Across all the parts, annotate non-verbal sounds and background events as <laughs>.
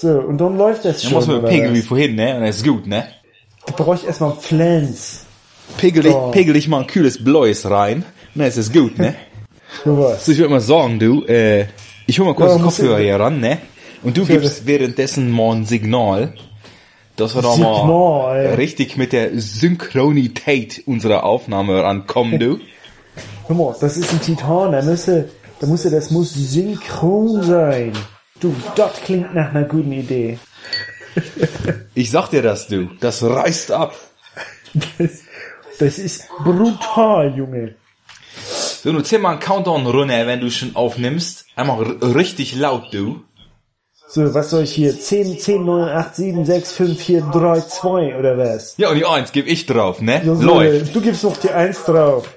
So, und dann läuft das Dann schon. muss man oder pegeln wie vorhin, ne? Und das ist gut, ne? Da brauche ich erstmal Flans. Pegel dich, Oh. pegel dich mal ein kühles Bläus rein. Ne, es ist gut, ne? <laughs> So was. Ich würde mal sagen, du, äh, ich hol mal kurz Ja, den Kopfhörer ich- hier ran, ne? Und du gibst währenddessen mal ein Signal, dass wir da Signal, mal ey. richtig mit der Synchronität unserer Aufnahme rankommen, du. <laughs> Hör mal, das ist ein Titan, da müsse, da müsse, das muss synchron sein. Du, das klingt nach einer guten Idee. Ich sag dir das, du. Das reißt ab. Das, das ist brutal, Junge. So, du zähl mal einen Countdown runter, wenn du schon aufnimmst. Einmal richtig laut, du. So, was soll ich hier? 10, 10, 9, 8, 7, 6, 5, 4, 3, 2 oder was? Ja, und die Eins geb ich drauf, ne? So, Läuft. Du gibst noch die 1 drauf.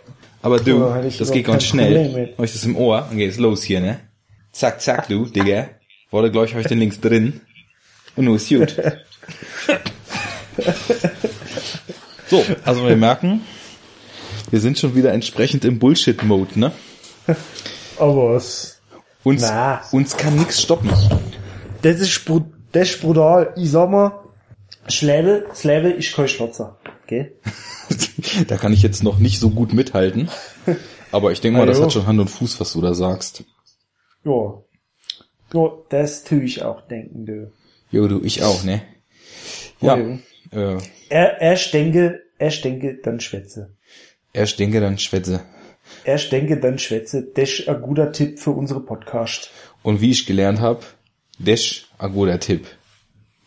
Aber du, Oh, das geht ganz schnell. Problem mit. Hab ich das im Ohr? Dann geht's los hier, ne? Zack, zack, du, Digga. Wurde gleich hab ich den links drin. Und nun ist gut. So, also wir merken, wir sind schon wieder entsprechend im Bullshit-Mode, ne? Aber es, Uns, Na. uns kann nix stoppen. das ist, das ist brutal. Ich sag mal, Schläbe, Schläbe, ich kein Schlotzer. Okay? <laughs> da kann ich jetzt noch nicht so gut mithalten. Aber ich denke mal, das hat schon Hand und Fuß, was du da sagst. Ja. Ja, das tue ich auch denken, du. Jo, du, ich auch, ne? Ja, Ja. äh, Er, erst denke, erst denke, dann schwätze. erst denke, dann schwätze. Erst denke, dann schwätze. Das ist ein guter Tipp für unsere Podcast. Und wie ich gelernt hab, Dash, a guter Tipp.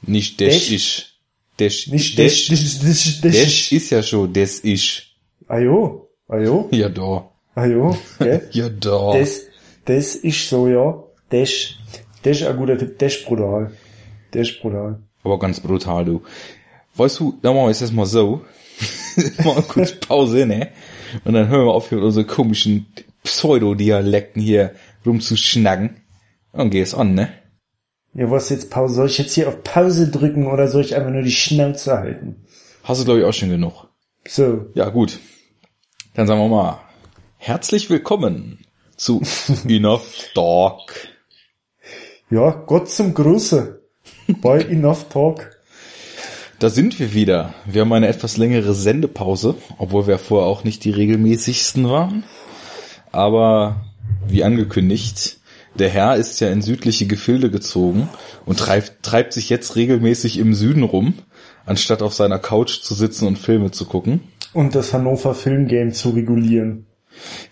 Nicht Dash Dash? ich. Dash, Nicht das, das, das, das, Dash ist ja schon das ich. Ajo, ajo, Ja, da. ajo, gell? <laughs> Ja, da. Das, das ist so, ja. Das, das ist ein guter Tipp. Das ist brutal. Das ist brutal. Aber ganz brutal, du. Weißt du, dann machen wir es jetzt mal so. <laughs> mal kurz Pause, ne? Und dann hören wir auf, hier mit unseren komischen Pseudodialekten hier rumzuschnacken. Und geh's an, ne? Ja, was jetzt Pause? Soll ich jetzt hier auf Pause drücken oder soll ich einfach nur die Schnauze halten? Hast du, glaube ich, auch schon genug. So. Ja, gut. Dann sagen wir mal, herzlich willkommen zu <laughs> Enough Talk. Ja, Gott zum Gruße. Bei <laughs> Enough Talk. Da sind wir wieder. Wir haben eine etwas längere Sendepause, obwohl wir vorher auch nicht die regelmäßigsten waren. Aber wie angekündigt, der Herr ist ja in südliche Gefilde gezogen und treibt, treibt sich jetzt regelmäßig im Süden rum, anstatt auf seiner Couch zu sitzen und Filme zu gucken. Und das Hannover Film Game zu regulieren.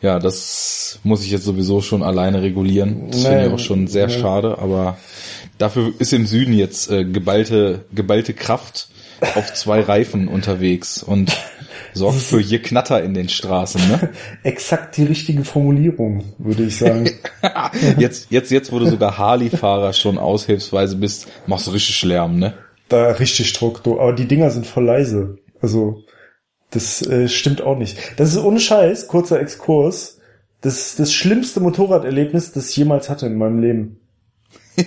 Ja, das muss ich jetzt sowieso schon alleine regulieren. Das finde ich Nee, auch schon sehr nee. schade, aber dafür ist im Süden jetzt äh, geballte, geballte Kraft auf zwei Reifen unterwegs und <laughs> sorgt für je Knatter in den Straßen, ne? <laughs> Exakt die richtige Formulierung, würde ich sagen. <laughs> Jetzt, jetzt, jetzt, wo du sogar Harley-Fahrer schon aushilfsweise bist, machst du richtig Lärm, ne? da richtig Druck, du. Aber die Dinger sind voll leise. Also, das äh, stimmt auch nicht. Das ist ohne Scheiß, kurzer Exkurs. Das das schlimmste Motorraderlebnis, das ich jemals hatte in meinem Leben. <laughs>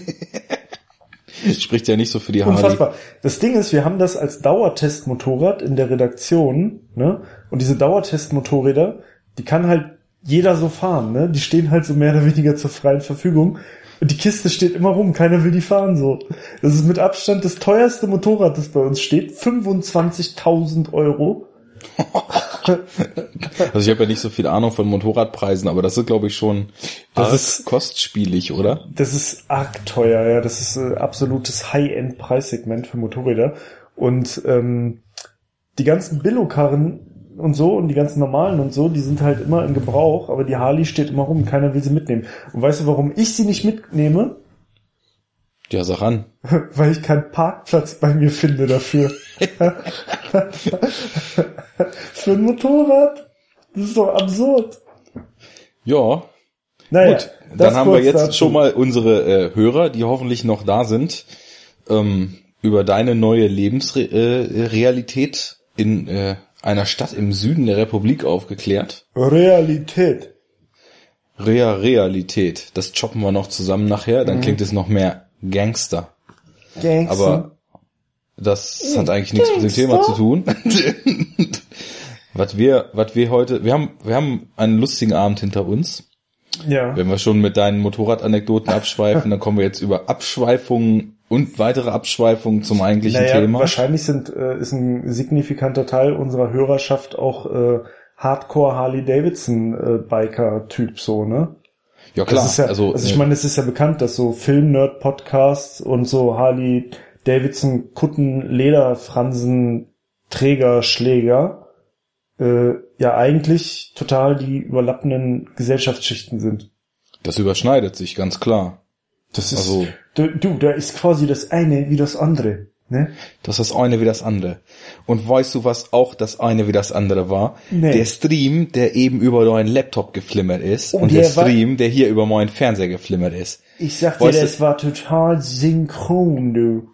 Spricht ja nicht so für die Harley. Unfassbar. Das Ding ist, wir haben das als Dauertestmotorrad in der Redaktion, ne? Und diese Dauertestmotorräder, die kann halt jeder so fahren, ne? Die stehen halt so mehr oder weniger zur freien Verfügung. Und die Kiste steht immer rum, keiner will die fahren so. Das ist mit Abstand das teuerste Motorrad, das bei uns steht. 25.000 Euro. <laughs> Also ich habe ja nicht so viel Ahnung von Motorradpreisen, aber das ist, glaube ich, schon Das ist- kostspielig, oder? Das ist arg teuer, ja. Das ist äh, absolutes High-End-Preissegment für Motorräder. Und ähm, die ganzen Billo-Karren und so und die ganzen normalen und so, die sind halt immer in Gebrauch, aber die Harley steht immer rum, keiner will sie mitnehmen. Und weißt du, warum ich sie nicht mitnehme? Ja, sag an. <laughs> Weil ich keinen Parkplatz bei mir finde dafür. <laughs> Für ein Motorrad? Das ist doch absurd. Ja, Naja, Gut, dann haben wir jetzt dazu. schon mal unsere äh, Hörer, die hoffentlich noch da sind, ähm, über deine neue Lebensrealität äh, in äh, einer Stadt im Süden der Republik aufgeklärt. Realität. Rea Realität. Das choppen wir noch zusammen nachher, Mhm. dann klingt es noch mehr Gangster. Gangster. Aber das hat eigentlich nichts mit dem Thema zu tun. <laughs> was wir, was wir heute, wir haben, wir haben einen lustigen Abend hinter uns. ja. Wenn wir schon mit deinen Motorradanekdoten abschweifen, dann kommen wir jetzt über Abschweifungen und weitere Abschweifungen zum eigentlichen naja, Thema. wahrscheinlich sind, äh, ist ein signifikanter Teil unserer Hörerschaft auch äh, Hardcore Harley Davidson äh, Biker Typ so, ne? Ja klar, Das ist ja, also, also, ich äh, meine, es ist ja bekannt, dass so Film-Nerd-Podcasts und so Harley Davidson Kutten Lederfransen Träger Schläger äh, ja eigentlich total die überlappenden Gesellschaftsschichten sind. das überschneidet sich ganz klar. Das ist Also- du, du, da ist quasi das eine wie das andere, ne? Das ist das eine wie das andere. Und weißt du, was auch das eine wie das andere war? Nee. Der Stream, der eben über deinen Laptop geflimmert ist Oh, und der, der war- Stream, der hier über meinen Fernseher geflimmert ist. Ich sag dir, Weißt du- das war total synchron, du.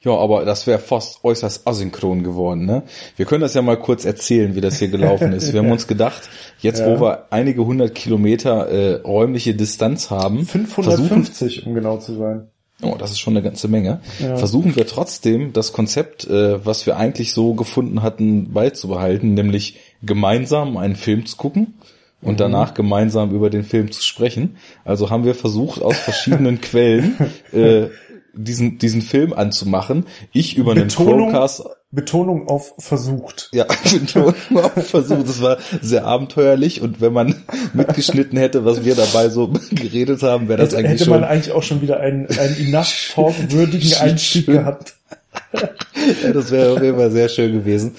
Ja, aber das wäre fast äußerst asynchron geworden, ne? Wir können das ja mal kurz erzählen, wie das hier gelaufen ist. Wir haben <laughs> uns gedacht, jetzt Ja. wo wir einige hundert Kilometer äh, räumliche Distanz haben, versuchen, 550, um genau zu sein. Oh, das ist schon eine ganze Menge, Ja. versuchen wir trotzdem das Konzept, äh, was wir eigentlich so gefunden hatten, beizubehalten, nämlich gemeinsam einen Film zu gucken und Mhm. danach gemeinsam über den Film zu sprechen. Also haben wir versucht, aus verschiedenen <laughs> Quellen äh, diesen, diesen Film anzumachen. Ich über einen Betonung, Chromecast Betonung auf versucht. ja, <laughs> Betonung auf Versuch. Das war sehr abenteuerlich und wenn man mitgeschnitten hätte, was wir dabei so <laughs> geredet haben, wäre das Hätte, eigentlich hätte man schon. eigentlich auch schon wieder einen, einen enough <laughs> talk-würdigen Einstieg gehabt. Ja, das wäre auf jeden Fall sehr schön gewesen.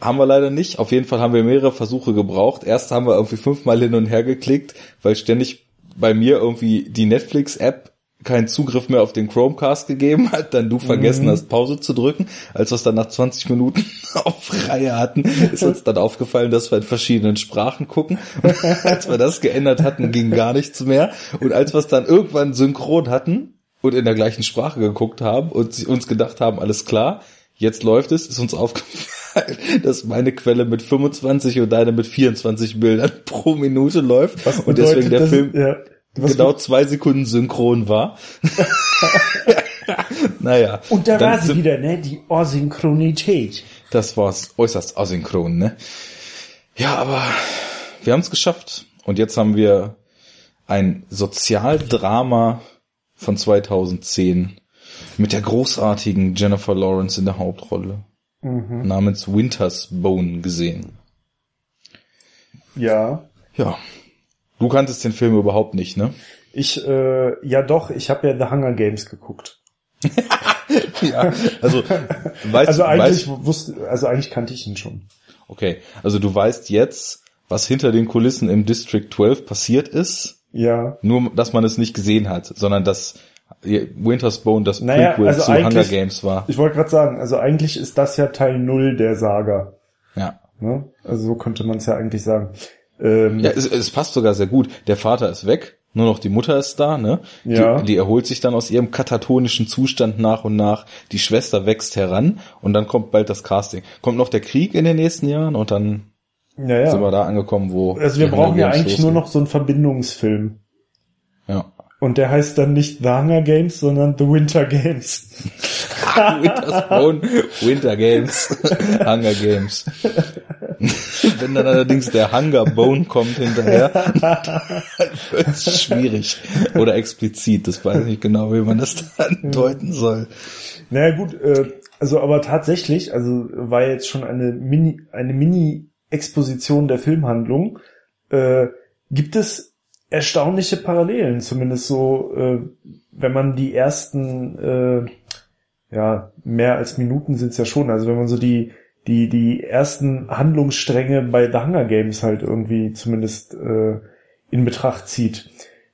Haben wir leider nicht. Auf jeden Fall haben wir mehrere Versuche gebraucht. Erst haben wir irgendwie fünfmal hin und her geklickt, weil ständig bei mir irgendwie die Netflix-App keinen Zugriff mehr auf den Chromecast gegeben hat, dann du vergessen hast, Pause zu drücken. Als wir es dann nach 20 Minuten <laughs> auf Reihe hatten, ist uns dann aufgefallen, dass wir in verschiedenen Sprachen gucken. Und <laughs> als wir das geändert hatten, ging gar nichts mehr. Und als wir es dann irgendwann synchron hatten und in der gleichen Sprache geguckt haben und uns gedacht haben, alles klar, jetzt läuft es, ist uns aufgefallen, <laughs> dass meine Quelle mit 25 und deine mit 24 Bildern pro Minute läuft Was und deswegen der das- Film ja, was genau zwei Sekunden synchron war. <laughs> naja. Und da war sie wieder, ne? Die Asynchronität. Das war äußerst asynchron, ne? Ja, aber wir haben es geschafft. Und jetzt haben wir ein Sozialdrama von 2010 mit der großartigen Jennifer Lawrence in der Hauptrolle namens Winter's Bone gesehen. Ja. Ja. Du kanntest den Film überhaupt nicht, ne? Ich, äh, ja doch, ich habe ja The Hunger Games geguckt. <laughs> Ja. Also, weißt Also eigentlich weißt, wusste, also eigentlich kannte ich ihn schon. okay. Also du weißt jetzt, was hinter den Kulissen im District 12 passiert ist. Ja. Nur, dass man es nicht gesehen hat, sondern dass Winter's Bone das Naja, Prequel also zu Hunger Games war. Ich wollte gerade sagen, also eigentlich ist das ja Teil Null der Saga. Ja. Ne? Also so könnte man es ja eigentlich sagen. Ähm, Ja, es, es passt sogar sehr gut. Der Vater ist weg, nur noch die Mutter ist da, ne? Ja. Die, die erholt sich dann aus ihrem katatonischen Zustand nach und nach. Die Schwester wächst heran und dann kommt bald das Casting. Kommt noch der Krieg in den nächsten Jahren und dann ja, ja. sind wir da angekommen, wo. Also wir brauchen ja eigentlich nur losgehen. noch so einen Verbindungsfilm. Ja. Und der heißt dann nicht The Hunger Games, sondern The Winter Games. <laughs> Winter's Bone, Winter Games, <laughs> Hunger Games. Wenn dann allerdings der Hunger Bone kommt hinterher, <laughs> wird es schwierig. Oder explizit, das weiß ich nicht genau, wie man das dann deuten soll. Naja gut, äh, also aber tatsächlich, also war jetzt schon eine Mini, eine Mini-Exposition der Filmhandlung, äh, gibt es erstaunliche Parallelen, zumindest so, äh, wenn man die ersten, äh, ja, mehr als Minuten sind es ja schon, also wenn man so die, die, die ersten Handlungsstränge bei The Hunger Games halt irgendwie zumindest äh, in Betracht zieht.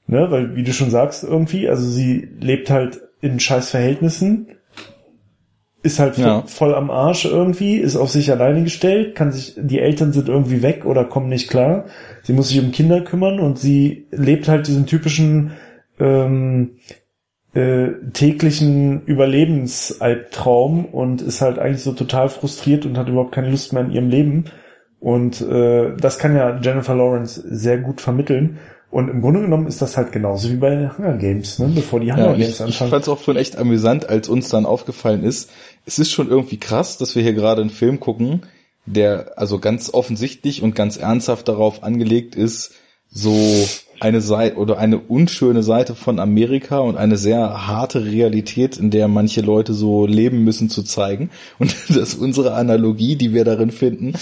Ne, weil, wie du schon sagst, irgendwie, also sie lebt halt in scheiß Verhältnissen, ist halt Ja. voll am Arsch irgendwie, ist auf sich alleine gestellt, kann sich, die Eltern sind irgendwie weg oder kommen nicht klar. Sie muss sich um Kinder kümmern und sie lebt halt diesen typischen ähm, äh, täglichen Überlebensalbtraum und ist halt eigentlich so total frustriert und hat überhaupt keine Lust mehr in ihrem Leben. Und äh, das kann ja Jennifer Lawrence sehr gut vermitteln. Und im Grunde genommen ist das halt genauso wie bei den Hunger Games, ne? bevor die Hunger Ja, ich, Games ich anfangen. fand es auch schon echt amüsant, als uns dann aufgefallen ist, es ist schon irgendwie krass, dass wir hier gerade einen Film gucken, der also ganz offensichtlich und ganz ernsthaft darauf angelegt ist, so eine Seite oder eine unschöne Seite von Amerika und eine sehr harte Realität, in der manche Leute so leben müssen, zu zeigen. Und <laughs> dass unsere Analogie, die wir darin finden,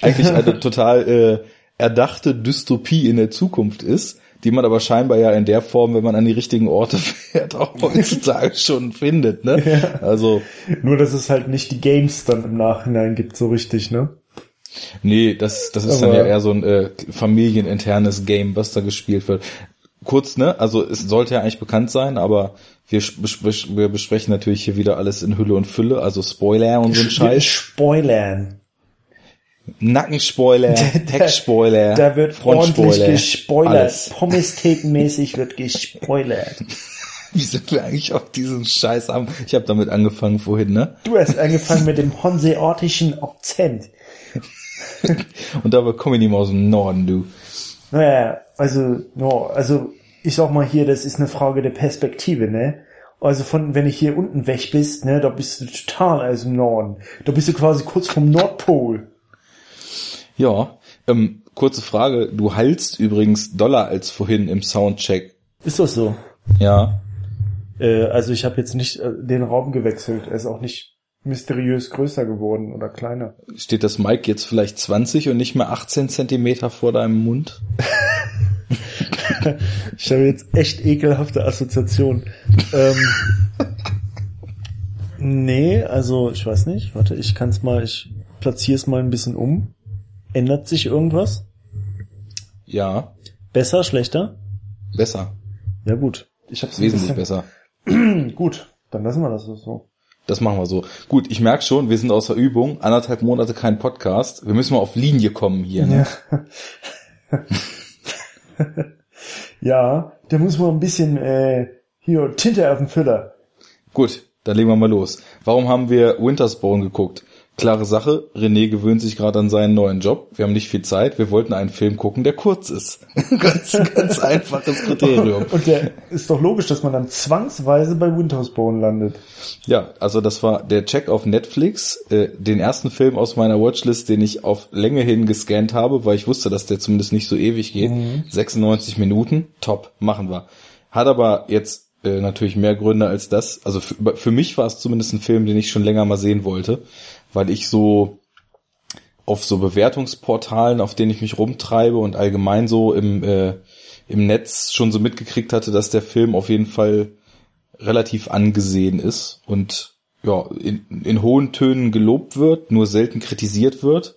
eigentlich eine <laughs> total äh, erdachte Dystopie in der Zukunft ist, die man aber scheinbar ja in der Form, wenn man an die richtigen Orte <laughs> fährt, auch heutzutage schon findet. Ne? Ja. Also Nur, dass es halt nicht die Games dann im Nachhinein gibt, so richtig, ne? Nee, das, das ist Aber- dann ja eher so ein äh, familieninternes Game, was da gespielt wird. Kurz, ne? Also es sollte ja eigentlich bekannt sein, aber wir, besprech, wir besprechen natürlich hier wieder alles in Hülle und Fülle, also Spoiler und so ein Scheiß. Spoilern. Nackenspoiler, <laughs> Heckspoiler, Da wird ordentlich gespoilert. alles. Pommes-Thekenmäßig wird gespoilert. <laughs> Wie sind wir eigentlich auf diesen Scheiß haben? Ich habe damit angefangen vorhin, ne? Du hast angefangen mit dem hanseatischen Akzent. <laughs> Und dabei komme ich nicht mehr aus dem Norden, du. Naja, also, no, also ich sag mal hier, das ist eine Frage der Perspektive, ne? Also von, wenn ich hier unten weg bist, ne, da bist du total aus dem Norden. Da bist du quasi kurz vom Nordpol. Ja, ähm, kurze Frage. Du heilst übrigens doller als vorhin im Soundcheck. Ist das so? Ja. Äh, also ich habe jetzt nicht äh, den Raum gewechselt. Er ist auch nicht mysteriös größer geworden oder kleiner. Steht das Mic jetzt vielleicht 20 und nicht mehr 18 Zentimeter vor deinem Mund? <laughs> Ich habe jetzt echt ekelhafte Assoziationen. ähm, nee, also ich weiß nicht. Warte, ich kann es mal, ich platziere es mal ein bisschen um. Ändert sich irgendwas? Ja, Besser, schlechter? besser. Ja gut. Ich hab's Wesentlich besser. <clears throat> Gut, dann lassen wir das so. Das machen wir so. Gut, ich merke schon, wir sind außer Übung. Anderthalb Monate kein Podcast. Wir müssen mal auf Linie kommen hier. Ne? Ja. <laughs> ja, da muss man ein bisschen äh, hier Tinte auf dem Füller. Gut, dann legen wir mal los. Warum haben wir Winterspawn geguckt? Klare Sache, René gewöhnt sich gerade an seinen neuen Job. Wir haben nicht viel Zeit. Wir wollten einen Film gucken, der kurz ist. <laughs> ganz, ganz einfaches Kriterium. <laughs> Und der ist doch logisch, dass man dann zwangsweise bei Wintersbone landet. Ja, also das war der Check auf Netflix, äh, den ersten Film aus meiner Watchlist, den ich auf Länge hin gescannt habe, weil ich wusste, dass der zumindest nicht so ewig geht. 96 Minuten, top, machen wir. Hat aber jetzt äh, natürlich mehr Gründe als das. Also für, für mich war es zumindest ein Film, den ich schon länger mal sehen wollte, weil ich so auf so Bewertungsportalen, auf denen ich mich rumtreibe und allgemein so im, äh, im Netz schon so mitgekriegt hatte, dass der Film auf jeden Fall relativ angesehen ist und ja, in, in hohen Tönen gelobt wird, nur selten kritisiert wird.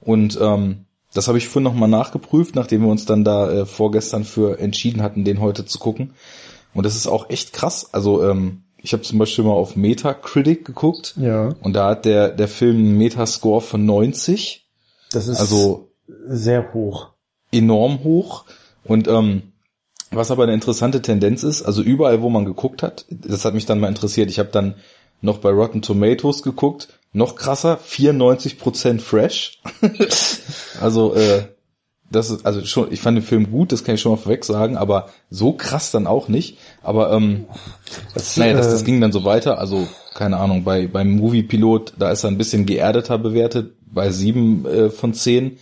Und ähm, das habe ich vorhin nochmal nachgeprüft, nachdem wir uns dann da äh, vorgestern für entschieden hatten, den heute zu gucken. Und das ist auch echt krass. Also ähm, ich habe zum Beispiel mal auf Metacritic geguckt Ja. und da hat der, der Film einen Metascore von 90, Das ist also sehr hoch. enorm hoch. Und ähm, was aber eine interessante Tendenz ist, also überall, wo man geguckt hat, das hat mich dann mal interessiert. Ich habe dann noch bei Rotten Tomatoes geguckt, noch krasser, 94% fresh. <laughs> also äh, das ist also schon, ich fand den Film gut, das kann ich schon mal vorweg sagen, aber so krass dann auch nicht. Aber ähm, Das, naja, das, das äh, ging dann so weiter. Also, keine Ahnung, bei beim Movie-Pilot, da ist er ein bisschen geerdeter bewertet, bei sieben äh, von zehn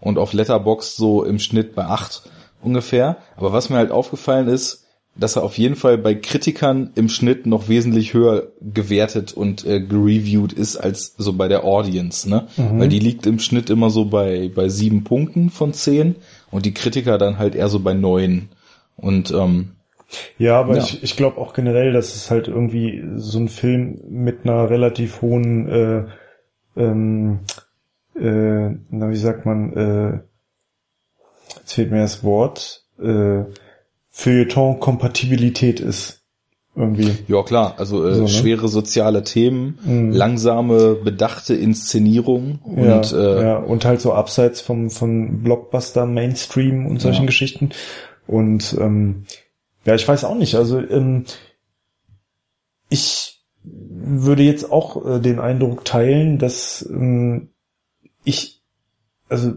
und auf Letterbox so im Schnitt bei acht ungefähr. Aber was mir halt aufgefallen ist, dass er auf jeden Fall bei Kritikern im Schnitt noch wesentlich höher gewertet und äh, gereviewt ist als so bei der Audience, ne? Weil die liegt im Schnitt immer so bei bei sieben Punkten von zehn und die Kritiker dann halt eher so bei neun. Und ähm, Ja, aber Ja. ich, ich glaube auch generell, dass es halt irgendwie so ein Film mit einer relativ hohen, äh, ähm, äh, na wie sagt man, äh, jetzt fehlt mir das Wort, äh, Feuilleton-Kompatibilität ist. Irgendwie. Ja, klar, also äh, So, ne? schwere soziale Themen, Mhm. langsame, bedachte Inszenierung Ja, und äh, ja, und halt so abseits vom, von Blockbuster, Mainstream und solchen Ja. Geschichten. Und ähm, ja, ich weiß auch nicht. Also ähm, ich würde jetzt auch äh, den Eindruck teilen, dass ähm, ich, also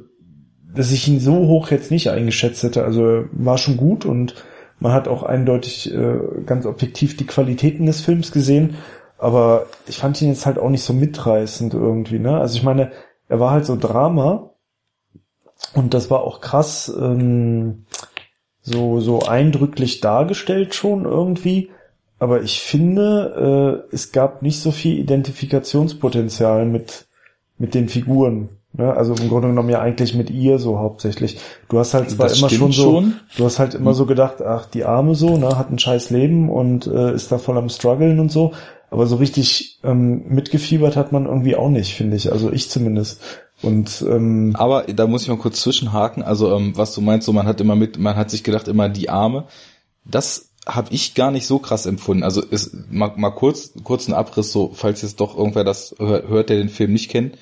dass ich ihn so hoch jetzt nicht eingeschätzt hätte. Also war schon gut und man hat auch eindeutig äh, ganz objektiv die Qualitäten des Films gesehen. Aber ich fand ihn jetzt halt auch nicht so mitreißend irgendwie, ne? Also ich meine, er war halt so Drama und das war auch krass, ähm, so, so eindrücklich dargestellt schon irgendwie. Aber ich finde, äh, es gab nicht so viel Identifikationspotenzial mit, mit den Figuren. Ne? Also im Grunde genommen ja eigentlich mit ihr so hauptsächlich. Du hast halt zwar Das immer schon so, schon. du hast halt immer so gedacht, ach, die Arme so, ne, hat ein scheiß Leben und äh, ist da voll am struggeln und so. Aber so richtig ähm, mitgefiebert hat man irgendwie auch nicht, finde ich. Also ich zumindest. Und ähm, Aber da muss ich mal kurz zwischenhaken. Also ähm, was du meinst, so man hat immer mit, man hat sich gedacht immer die Arme. Das habe ich gar nicht so krass empfunden. Also ist mal, mal kurz kurzen Abriss so, falls jetzt doch irgendwer das hör- hört, der den Film nicht kennt,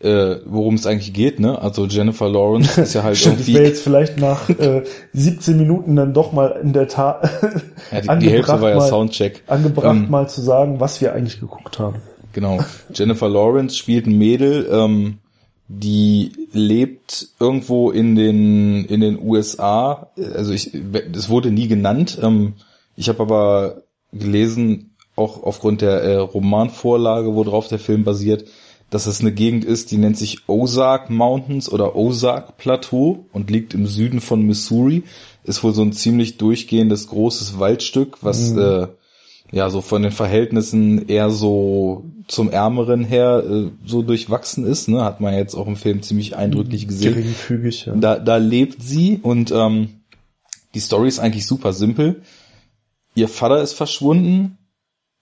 äh, worum es eigentlich geht. Ne? Also Jennifer Lawrence ist ja halt <laughs> Stimmt, das irgendwie wäre jetzt vielleicht nach äh, 17 Minuten dann doch mal in der Tat <laughs> ja, die, die Hälfte war ja mal, Soundcheck. angebracht, Ähm, mal zu sagen, was wir eigentlich geguckt haben. Genau. Jennifer Lawrence spielt ein Mädel, ähm, die lebt irgendwo in den in den USA. Also ich, es wurde nie genannt. Ähm, ich habe aber gelesen, auch aufgrund der äh, Romanvorlage, worauf der Film basiert, dass es eine Gegend ist, die nennt sich Ozark Mountains oder Ozark Plateau und liegt im Süden von Missouri. Ist wohl so ein ziemlich durchgehendes großes Waldstück, was äh, ja so von den Verhältnissen eher so zum Ärmeren her äh, so durchwachsen ist. Ne? Hat man jetzt auch im Film ziemlich eindrücklich gesehen. Geringfügig, ja. Da, da lebt sie und ähm, die Story ist eigentlich super simpel. Ihr Vater ist verschwunden,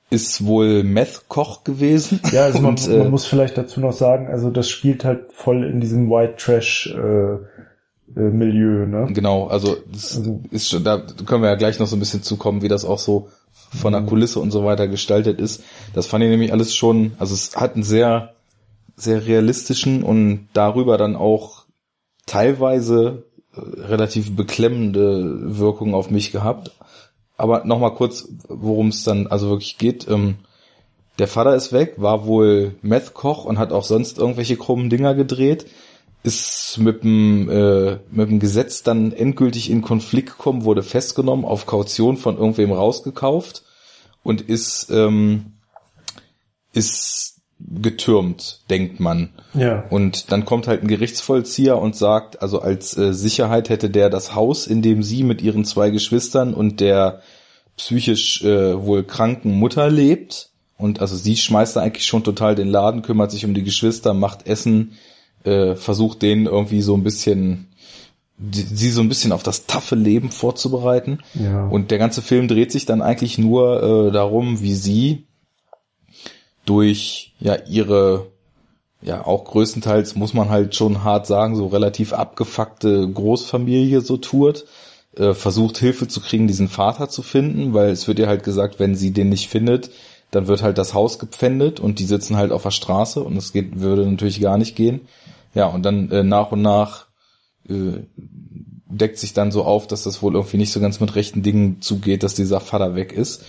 ist wohl Meth-Koch gewesen. Ja, also man, und, äh, man muss vielleicht dazu noch sagen, also das spielt halt voll in diesem White Trash äh, äh, Milieu, ne? Genau, also das Also- ist schon, da können wir ja gleich noch so ein bisschen zukommen, wie das auch so von der Kulisse und so weiter gestaltet ist. Das fand ich nämlich alles schon, also es hat einen sehr, sehr realistischen und darüber dann auch teilweise äh, relativ beklemmende Wirkung auf mich gehabt. Aber nochmal kurz, worum es dann also wirklich geht. Ähm, der Vater ist weg, war wohl Meth-Koch und hat auch sonst irgendwelche krummen Dinger gedreht. Ist mit dem, äh, mit dem Gesetz dann endgültig in Konflikt gekommen, wurde festgenommen, auf Kaution von irgendwem rausgekauft und ist, ähm, ist getürmt, denkt man. Ja. Und dann kommt halt ein Gerichtsvollzieher und sagt, also als äh, Sicherheit hätte der das Haus, in dem sie mit ihren zwei Geschwistern und der psychisch äh, wohl kranken Mutter lebt. Und also sie schmeißt da eigentlich schon total den Laden, kümmert sich um die Geschwister, macht Essen, äh, versucht denen irgendwie so ein bisschen die, sie so ein bisschen auf das taffe Leben vorzubereiten. Ja. Und der ganze Film dreht sich dann eigentlich nur äh, darum, wie sie durch ja ihre ja auch größtenteils muss man halt schon hart sagen so relativ abgefuckte Großfamilie so tourt äh, versucht Hilfe zu kriegen diesen Vater zu finden weil es wird ihr halt gesagt wenn sie den nicht findet dann wird halt das Haus gepfändet und die sitzen halt auf der Straße und es geht würde natürlich gar nicht gehen ja und dann äh, nach und nach äh, deckt sich dann so auf, dass das wohl irgendwie nicht so ganz mit rechten Dingen zugeht, dass dieser Vater weg ist.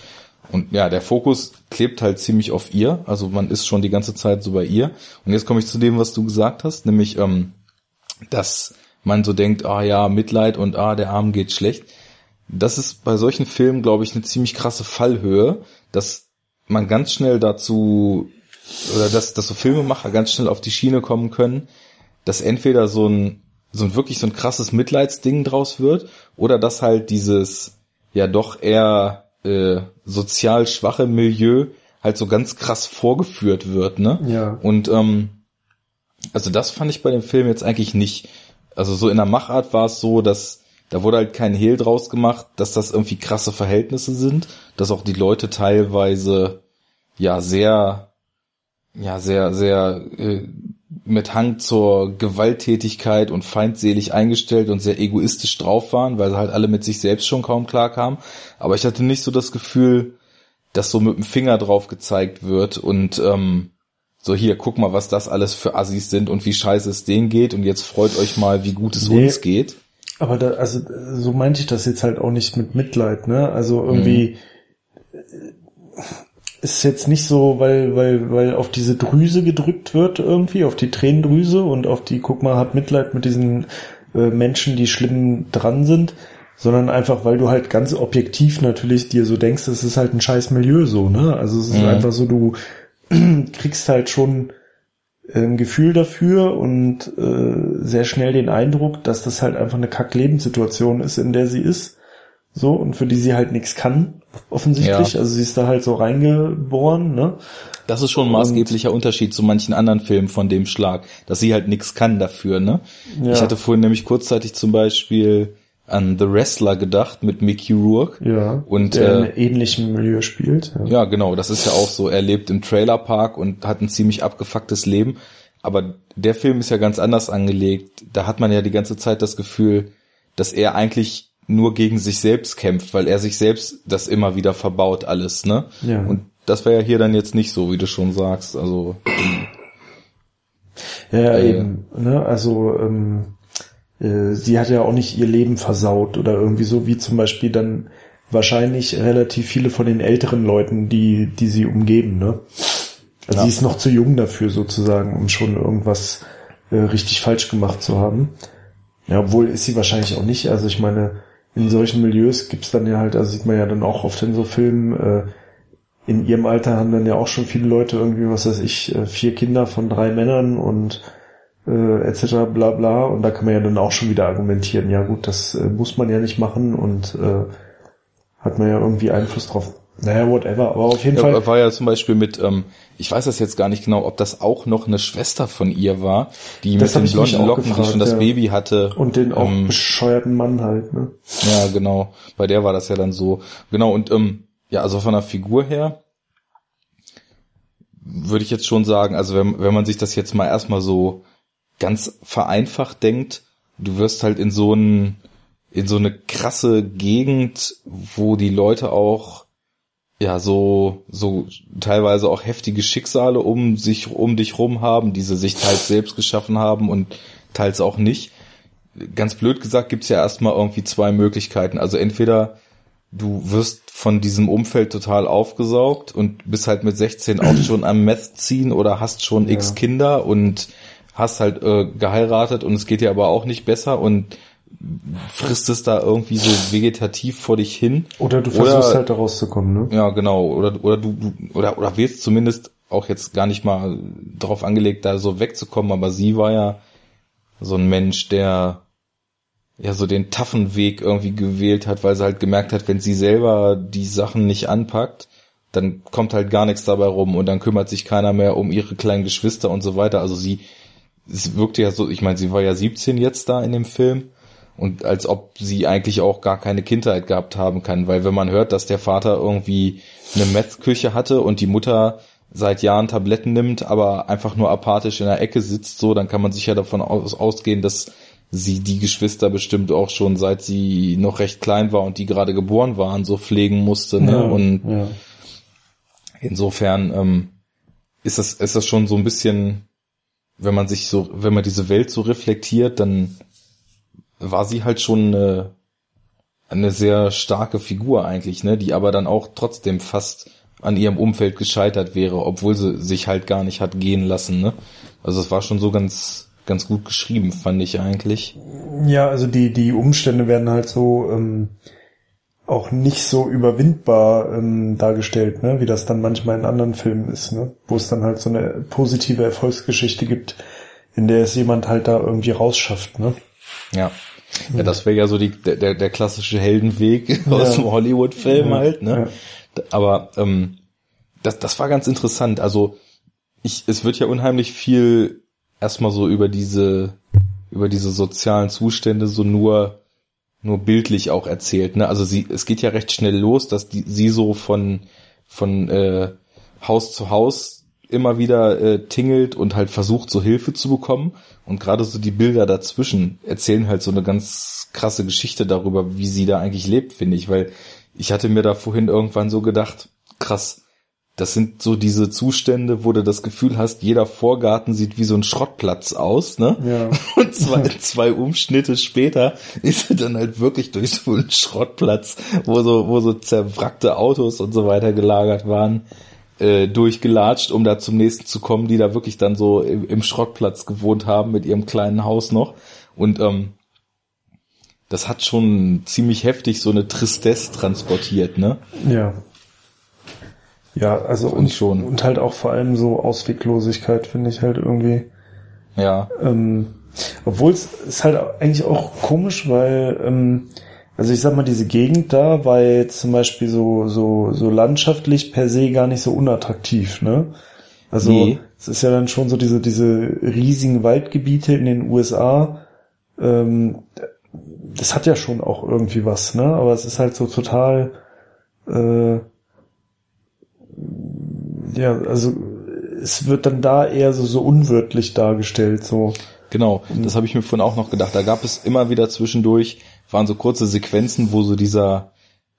Und ja, der Fokus klebt halt ziemlich auf ihr. Also man ist schon die ganze Zeit so bei ihr. Und jetzt komme ich zu dem, was du gesagt hast, nämlich, ähm, dass man so denkt, ah ja, Mitleid und ah, der Arm geht schlecht. Das ist bei solchen Filmen, glaube ich, eine ziemlich krasse Fallhöhe, dass man ganz schnell dazu, oder dass, dass so Filmemacher ganz schnell auf die Schiene kommen können, dass entweder so ein, so ein wirklich so ein krasses Mitleidsding draus wird, oder dass halt dieses, ja doch eher äh, sozial schwache Milieu halt so ganz krass vorgeführt wird, ne? Ja. Und ähm, also das fand ich bei dem Film jetzt eigentlich nicht. Also so in der Machart war es so, dass da wurde halt kein Hehl draus gemacht, dass das irgendwie krasse Verhältnisse sind, dass auch die Leute teilweise ja sehr, ja sehr, sehr äh, mit Hang zur Gewalttätigkeit und feindselig eingestellt und sehr egoistisch drauf waren, weil sie halt alle mit sich selbst schon kaum klar kamen. Aber ich hatte nicht so das Gefühl, dass so mit dem Finger drauf gezeigt wird und ähm, so hier, guck mal, was das alles für Assis sind und wie scheiße es denen geht und jetzt freut euch mal, wie gut es Nee. uns geht. Aber da, also so meinte ich das jetzt halt auch nicht mit Mitleid, ne? Also irgendwie äh, ist jetzt nicht so, weil, weil, weil auf diese Drüse gedrückt wird irgendwie, auf die Tränendrüse und auf die, guck mal, hat Mitleid mit diesen äh, Menschen, die schlimm dran sind, sondern einfach, weil du halt ganz objektiv natürlich dir so denkst, es ist halt ein scheiß Milieu so, ne? Also es ist Mhm. einfach so, du <clears throat> kriegst halt schon ein Gefühl dafür und äh, sehr schnell den Eindruck, dass das halt einfach eine Kack-Lebenssituation ist, in der sie ist. So, und für die sie halt nichts kann, offensichtlich. Ja. Also sie ist da halt so reingeboren, ne? Das ist schon ein maßgeblicher Unterschied zu manchen anderen Filmen von dem Schlag, dass sie halt nichts kann dafür, ne? Ja. Ich hatte vorhin nämlich kurzzeitig zum Beispiel an The Wrestler gedacht mit Mickey Rourke. Ja. Und, der äh, in ähnlichem Milieu spielt. Ja. Ja, genau, das ist ja auch so. Er lebt im Trailerpark und hat ein ziemlich abgefucktes Leben. Aber der Film ist ja ganz anders angelegt. Da hat man ja die ganze Zeit das Gefühl, dass er eigentlich nur gegen sich selbst kämpft, weil er sich selbst das immer wieder verbaut alles, ne? Ja. Und das wäre ja hier dann jetzt nicht so, wie du schon sagst. Also Ja, Äh, eben. Ne? Also ähm, äh, sie hat ja auch nicht ihr Leben versaut oder irgendwie so, wie zum Beispiel dann wahrscheinlich relativ viele von den älteren Leuten, die, die sie umgeben. Ne? Also Ja. sie ist noch zu jung dafür sozusagen, um schon irgendwas äh, richtig falsch gemacht zu haben. Ja, obwohl ist sie wahrscheinlich auch nicht. Also ich meine, in solchen Milieus gibt's dann ja halt, also sieht man ja dann auch oft in so Filmen, äh, in ihrem Alter haben dann ja auch schon viele Leute irgendwie, was weiß ich, äh, vier Kinder von drei Männern und äh, etc. bla bla. Und da kann man ja dann auch schon wieder argumentieren, ja gut, das äh, muss man ja nicht machen und äh, hat man ja irgendwie Einfluss drauf. Naja, whatever, aber auf jeden Ja, Fall. war ja zum Beispiel mit, ähm, ich weiß das jetzt gar nicht genau, ob das auch noch eine Schwester von ihr war, die Das mit den blonden Locken, die gefragt, schon das ja. Baby hatte. Und den auch ähm, bescheuerten Mann halt, ne? Ja, genau. Bei der war das ja dann so. Genau, und ähm, ja, also von der Figur her würde ich jetzt schon sagen, also wenn, wenn man sich das jetzt mal erstmal so ganz vereinfacht denkt, du wirst halt in so ein, in so eine krasse Gegend, wo die Leute auch ja so so teilweise auch heftige Schicksale um sich um dich rum haben, die sie sich teils selbst geschaffen haben und teils auch nicht. Ganz blöd gesagt gibt's ja erstmal irgendwie zwei Möglichkeiten. Also entweder du wirst von diesem Umfeld total aufgesaugt und bist halt mit 16 auch schon am Meth ziehen oder hast schon x Ja. Kinder und hast halt äh, geheiratet und es geht dir aber auch nicht besser und frisst es da irgendwie so vegetativ vor dich hin. Oder du versuchst Oder- halt da rauszukommen, ne? Ja, genau. Oder, oder du, du oder, oder willst zumindest auch jetzt gar nicht mal darauf angelegt, da so wegzukommen, aber sie war ja so ein Mensch, der ja so den taffen Weg irgendwie gewählt hat, weil sie halt gemerkt hat, wenn sie selber die Sachen nicht anpackt, dann kommt halt gar nichts dabei rum und dann kümmert sich keiner mehr um ihre kleinen Geschwister und so weiter. Also sie, es wirkte ja so, ich meine, sie war ja 17 jetzt da in dem Film und als ob sie eigentlich auch gar keine Kindheit gehabt haben kann, weil wenn man hört, dass der Vater irgendwie eine Meth-Küche hatte und die Mutter seit Jahren Tabletten nimmt, aber einfach nur apathisch in der Ecke sitzt, so, dann kann man sich ja davon aus, ausgehen, dass sie die Geschwister bestimmt auch schon seit sie noch recht klein war und die gerade geboren waren, so pflegen musste. Ne? Ja, und ja. insofern ähm, ist das ist das schon so ein bisschen, wenn man sich so, wenn man diese Welt so reflektiert, dann war sie halt schon eine, eine sehr starke Figur eigentlich, ne, die aber dann auch trotzdem fast an ihrem Umfeld gescheitert wäre, obwohl sie sich halt gar nicht hat gehen lassen, ne? Also es war schon so ganz ganz gut geschrieben, fand ich eigentlich. Ja, also die, die Umstände werden halt so ähm, auch nicht so überwindbar ähm, dargestellt, ne? wie das dann manchmal in anderen Filmen ist, ne? wo es dann halt so eine positive Erfolgsgeschichte gibt, in der es jemand halt da irgendwie rausschafft. Ne? Ja. Ja, das wäre ja so die, der, der klassische Heldenweg <laughs> aus dem Hollywood-Film Ja, halt, ne? Aber ähm, das, das war ganz interessant. Also ich, es wird ja unheimlich viel erstmal so über diese, über diese sozialen Zustände so nur, nur bildlich auch erzählt. Ne? Also sie, es geht ja recht schnell los, dass die, sie so von, von äh, Haus zu Haus immer wieder äh, tingelt und halt versucht, so Hilfe zu bekommen. Und gerade so die Bilder dazwischen erzählen halt so eine ganz krasse Geschichte darüber, wie sie da eigentlich lebt, finde ich. Weil ich hatte mir da vorhin irgendwann so gedacht, krass, das sind so diese Zustände, wo du das Gefühl hast, jeder Vorgarten sieht wie so ein Schrottplatz aus, ne? Ja. <laughs> Und zwei, zwei Umschnitte später ist er dann halt wirklich durch so einen Schrottplatz, wo so, wo so zerwrackte Autos und so weiter gelagert waren, äh, durchgelatscht, um da zum nächsten zu kommen, die da wirklich dann so im, im Schrottplatz gewohnt haben mit ihrem kleinen Haus noch. Und ähm, das hat schon ziemlich heftig so eine Tristesse transportiert, ne? Ja. Ja, also und, ich schon. und halt auch vor allem so Ausweglosigkeit finde ich halt irgendwie. Ja. Ähm, obwohl es ist halt eigentlich auch komisch, weil ähm, also ich sag mal diese Gegend da war jetzt zum Beispiel so so so landschaftlich per se gar nicht so unattraktiv, ne? Also Nee. es ist ja dann schon so diese diese riesigen Waldgebiete in den USA. Ähm, das hat ja schon auch irgendwie was, ne? Aber es ist halt so total äh, ja, also es wird dann da eher so, so unwirtlich dargestellt, so. Genau, das habe ich mir vorhin auch noch gedacht. Da gab es immer wieder zwischendurch, waren so kurze Sequenzen, wo so dieser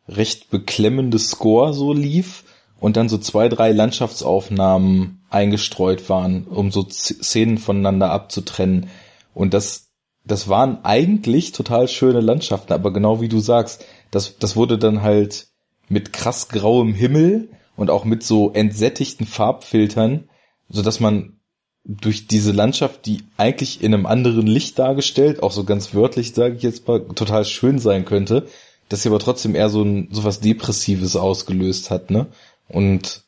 recht beklemmende Score so lief und dann so zwei, drei Landschaftsaufnahmen eingestreut waren, um so Szenen voneinander abzutrennen. Und das, das waren eigentlich total schöne Landschaften, aber genau wie du sagst, das, das wurde dann halt mit krass grauem Himmel und auch mit so entsättigten Farbfiltern, so dass man durch diese Landschaft, die eigentlich in einem anderen Licht dargestellt, auch so ganz wörtlich, sage ich jetzt mal, total schön sein könnte, dass sie aber trotzdem eher so ein so was Depressives ausgelöst hat, ne? Und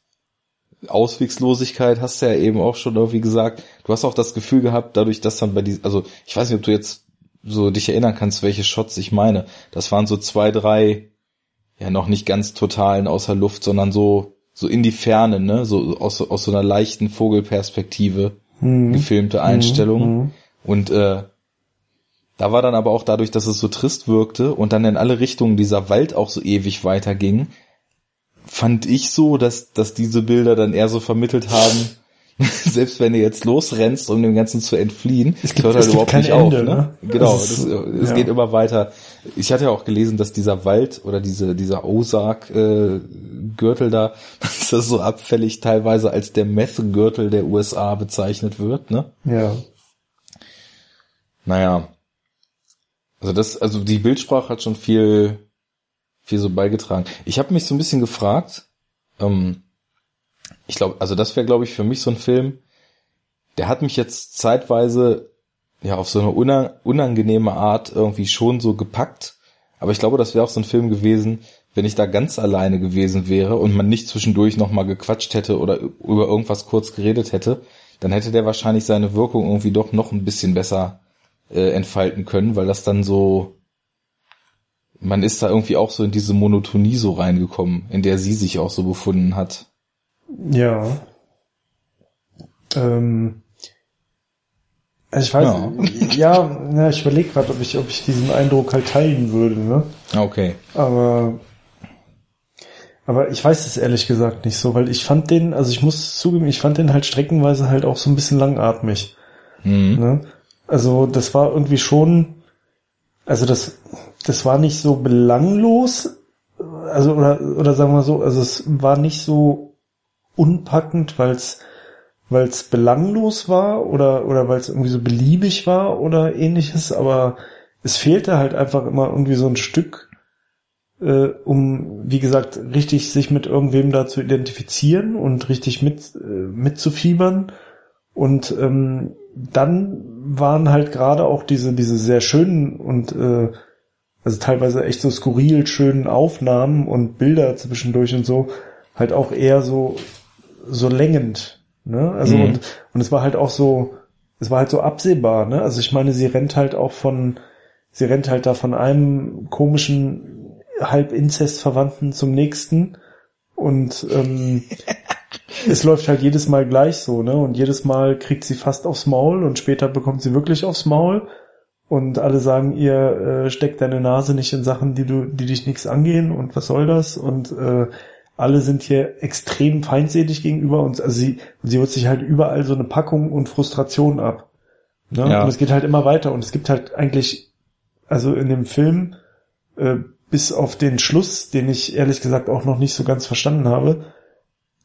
Auswegslosigkeit hast du ja eben auch schon irgendwie gesagt. Du hast auch das Gefühl gehabt, dadurch, dass dann bei diesen, also ich weiß nicht, ob du jetzt so dich erinnern kannst, welche Shots ich meine. Das waren so zwei, drei, ja noch nicht ganz totalen außer Luft, sondern so so in die Ferne, ne? So aus, aus so einer leichten Vogelperspektive Mhm. gefilmte Einstellung. Mhm. Und äh, da war dann aber auch dadurch, dass es so trist wirkte und dann in alle Richtungen dieser Wald auch so ewig weiterging, fand ich so, dass, dass diese Bilder dann eher so vermittelt haben, <laughs> selbst wenn du jetzt losrennst, um dem Ganzen zu entfliehen, Es gibt- hört es halt gibt überhaupt nicht Ende, auf. Ne? ne? Genau, Es das, es ja. geht immer weiter. Ich hatte ja auch gelesen, dass dieser Wald oder diese, dieser Ozark-Gürtel da, <laughs> dass das so abfällig teilweise als der Meth-Gürtel der USA bezeichnet wird, ne? Ja. Naja. Also das, also die Bildsprache hat schon viel, viel so beigetragen. Ich habe mich so ein bisschen gefragt, ähm, ich glaube, also das wäre, glaube ich, für mich so ein Film, der hat mich jetzt zeitweise ja auf so eine una- unangenehme Art irgendwie schon so gepackt. Aber ich glaube, das wäre auch so ein Film gewesen, wenn ich da ganz alleine gewesen wäre und man nicht zwischendurch nochmal gequatscht hätte oder über irgendwas kurz geredet hätte, dann hätte der wahrscheinlich seine Wirkung irgendwie doch noch ein bisschen besser äh, entfalten können, weil das dann so, man ist da irgendwie auch so in diese Monotonie so reingekommen, in der sie sich auch so befunden hat. Ja. Ähm, also ich weiß, ja, ja, ich überlege gerade, ob ich, ob ich diesen Eindruck halt teilen würde, ne? Okay. Aber, aber ich weiß es ehrlich gesagt nicht so, weil ich fand den, also ich muss zugeben, ich fand den halt streckenweise halt auch so ein bisschen langatmig. Mhm. Ne? Also das war irgendwie schon, also das, das war nicht so belanglos, also oder oder sagen wir so, also es war nicht so unpackend, weil es weil es belanglos war oder oder weil es irgendwie so beliebig war oder ähnliches, aber es fehlte halt einfach immer irgendwie so ein Stück, äh, um wie gesagt richtig sich mit irgendwem da zu identifizieren und richtig mit äh, mitzufiebern. Und ähm, dann waren halt gerade auch diese diese sehr schönen und äh, also teilweise echt so skurril schönen Aufnahmen und Bilder zwischendurch und so halt auch eher so so längend ne also Mhm. und und es war halt auch so es war halt so absehbar ne also ich meine sie rennt halt auch von sie rennt halt da von einem komischen halb Inzestverwandten zum nächsten und ähm, <laughs> es läuft halt jedes Mal gleich so, ne? Und jedes Mal kriegt sie fast aufs Maul und später bekommt sie wirklich aufs Maul. Und alle sagen ihr, äh, steck deine Nase nicht in Sachen, die du, die dich nichts angehen und was soll das? Und äh, alle sind hier extrem feindselig gegenüber und also sie, sie holt sich halt überall so eine Packung und Frustration ab. Ne? Ja. Und es geht halt immer weiter und es gibt halt eigentlich, also in dem Film, äh, bis auf den Schluss, den ich ehrlich gesagt auch noch nicht so ganz verstanden habe,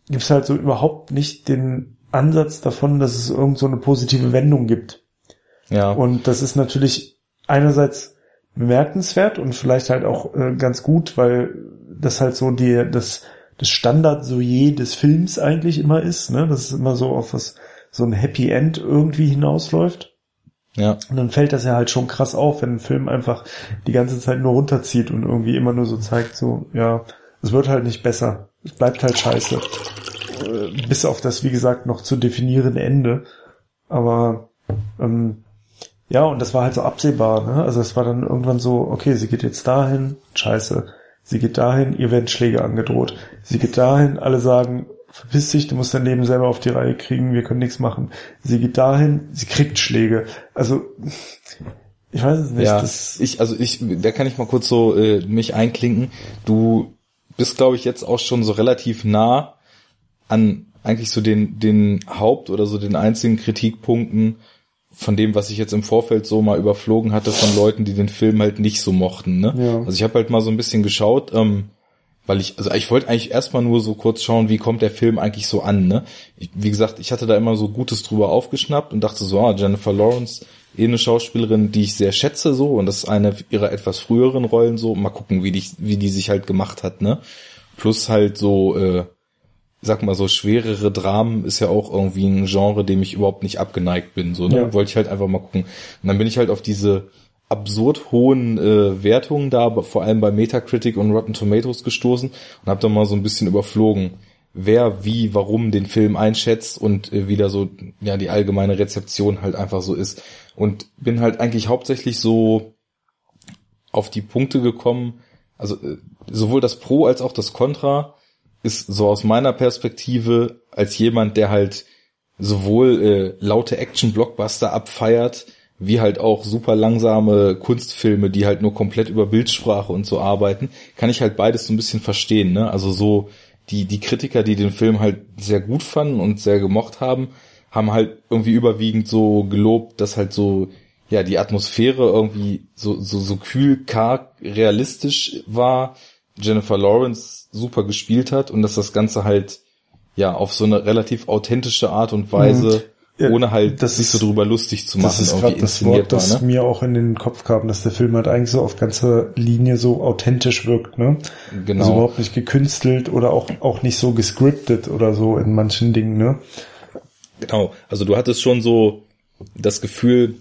gibt es halt so überhaupt nicht den Ansatz davon, dass es irgend so eine positive Wendung gibt. Ja. Und das ist natürlich einerseits bemerkenswert und vielleicht halt auch äh, ganz gut, weil das halt so die, das, das Standard-Sujet des Films eigentlich immer ist, ne? dass es immer so auf was, so ein Happy End irgendwie hinausläuft. ja. Und dann fällt das ja halt schon krass auf, wenn ein Film einfach die ganze Zeit nur runterzieht und irgendwie immer nur so zeigt, so, ja, es wird halt nicht besser. Es bleibt halt scheiße. Äh, bis auf das, wie gesagt, noch zu definierende Ende. Aber ähm, ja, und das war halt so absehbar. Ne? Also es war dann irgendwann so, okay, sie geht jetzt dahin, scheiße. Sie geht dahin, ihr werden Schläge angedroht. Sie geht dahin, alle sagen, verpiss dich, du musst dein Leben selber auf die Reihe kriegen, wir können nichts machen. Sie geht dahin, sie kriegt Schläge. Also ich weiß es nicht. Ja, ich, also ich, da kann ich mal kurz so äh, mich einklinken. Du bist, glaube ich, jetzt auch schon so relativ nah an eigentlich so den, den Haupt- oder so den einzigen Kritikpunkten von dem, was ich jetzt im Vorfeld so mal überflogen hatte von Leuten, die den Film halt nicht so mochten. Ne? Ja. Also ich habe halt mal so ein bisschen geschaut, ähm, weil ich, also ich wollte eigentlich erstmal nur so kurz schauen, wie kommt der Film eigentlich so an. Ne? Ich, wie gesagt, ich hatte da immer so Gutes drüber aufgeschnappt und dachte so, ah, Jennifer Lawrence, eh eine Schauspielerin, die ich sehr schätze so und das ist eine ihrer etwas früheren Rollen so. Mal gucken, wie die, wie die sich halt gemacht hat. Ne? Plus halt so äh, sag mal so, schwerere Dramen ist ja auch irgendwie ein Genre, dem ich überhaupt nicht abgeneigt bin. So, ne? Ja. Wollte ich halt einfach mal gucken. Und dann bin ich halt auf diese absurd hohen äh, Wertungen da, vor allem bei Metacritic und Rotten Tomatoes gestoßen und habe dann mal so ein bisschen überflogen, wer wie, warum den Film einschätzt und äh, wie da so ja die allgemeine Rezeption halt einfach so ist. Und bin halt eigentlich hauptsächlich so auf die Punkte gekommen, also äh, sowohl das Pro als auch das Contra ist so aus meiner Perspektive als jemand, der halt sowohl äh, laute Action-Blockbuster abfeiert, wie halt auch super langsame Kunstfilme, die halt nur komplett über Bildsprache und so arbeiten, kann ich halt beides so ein bisschen verstehen. Ne? Also so die, die Kritiker, die den Film halt sehr gut fanden und sehr gemocht haben, haben halt irgendwie überwiegend so gelobt, dass halt so ja die Atmosphäre irgendwie so so so kühl, karg, realistisch war. Jennifer Lawrence super gespielt hat und dass das Ganze halt ja auf so eine relativ authentische Art und Weise ja, ohne halt das sich so drüber lustig zu machen. Das ist gerade das Wort, das ne? mir auch in den Kopf kam, dass der Film halt eigentlich so auf ganzer Linie so authentisch wirkt, ne? Genau. Also überhaupt nicht gekünstelt oder auch, auch nicht so gescriptet oder so in manchen Dingen, ne? Genau. Also du hattest schon so das Gefühl,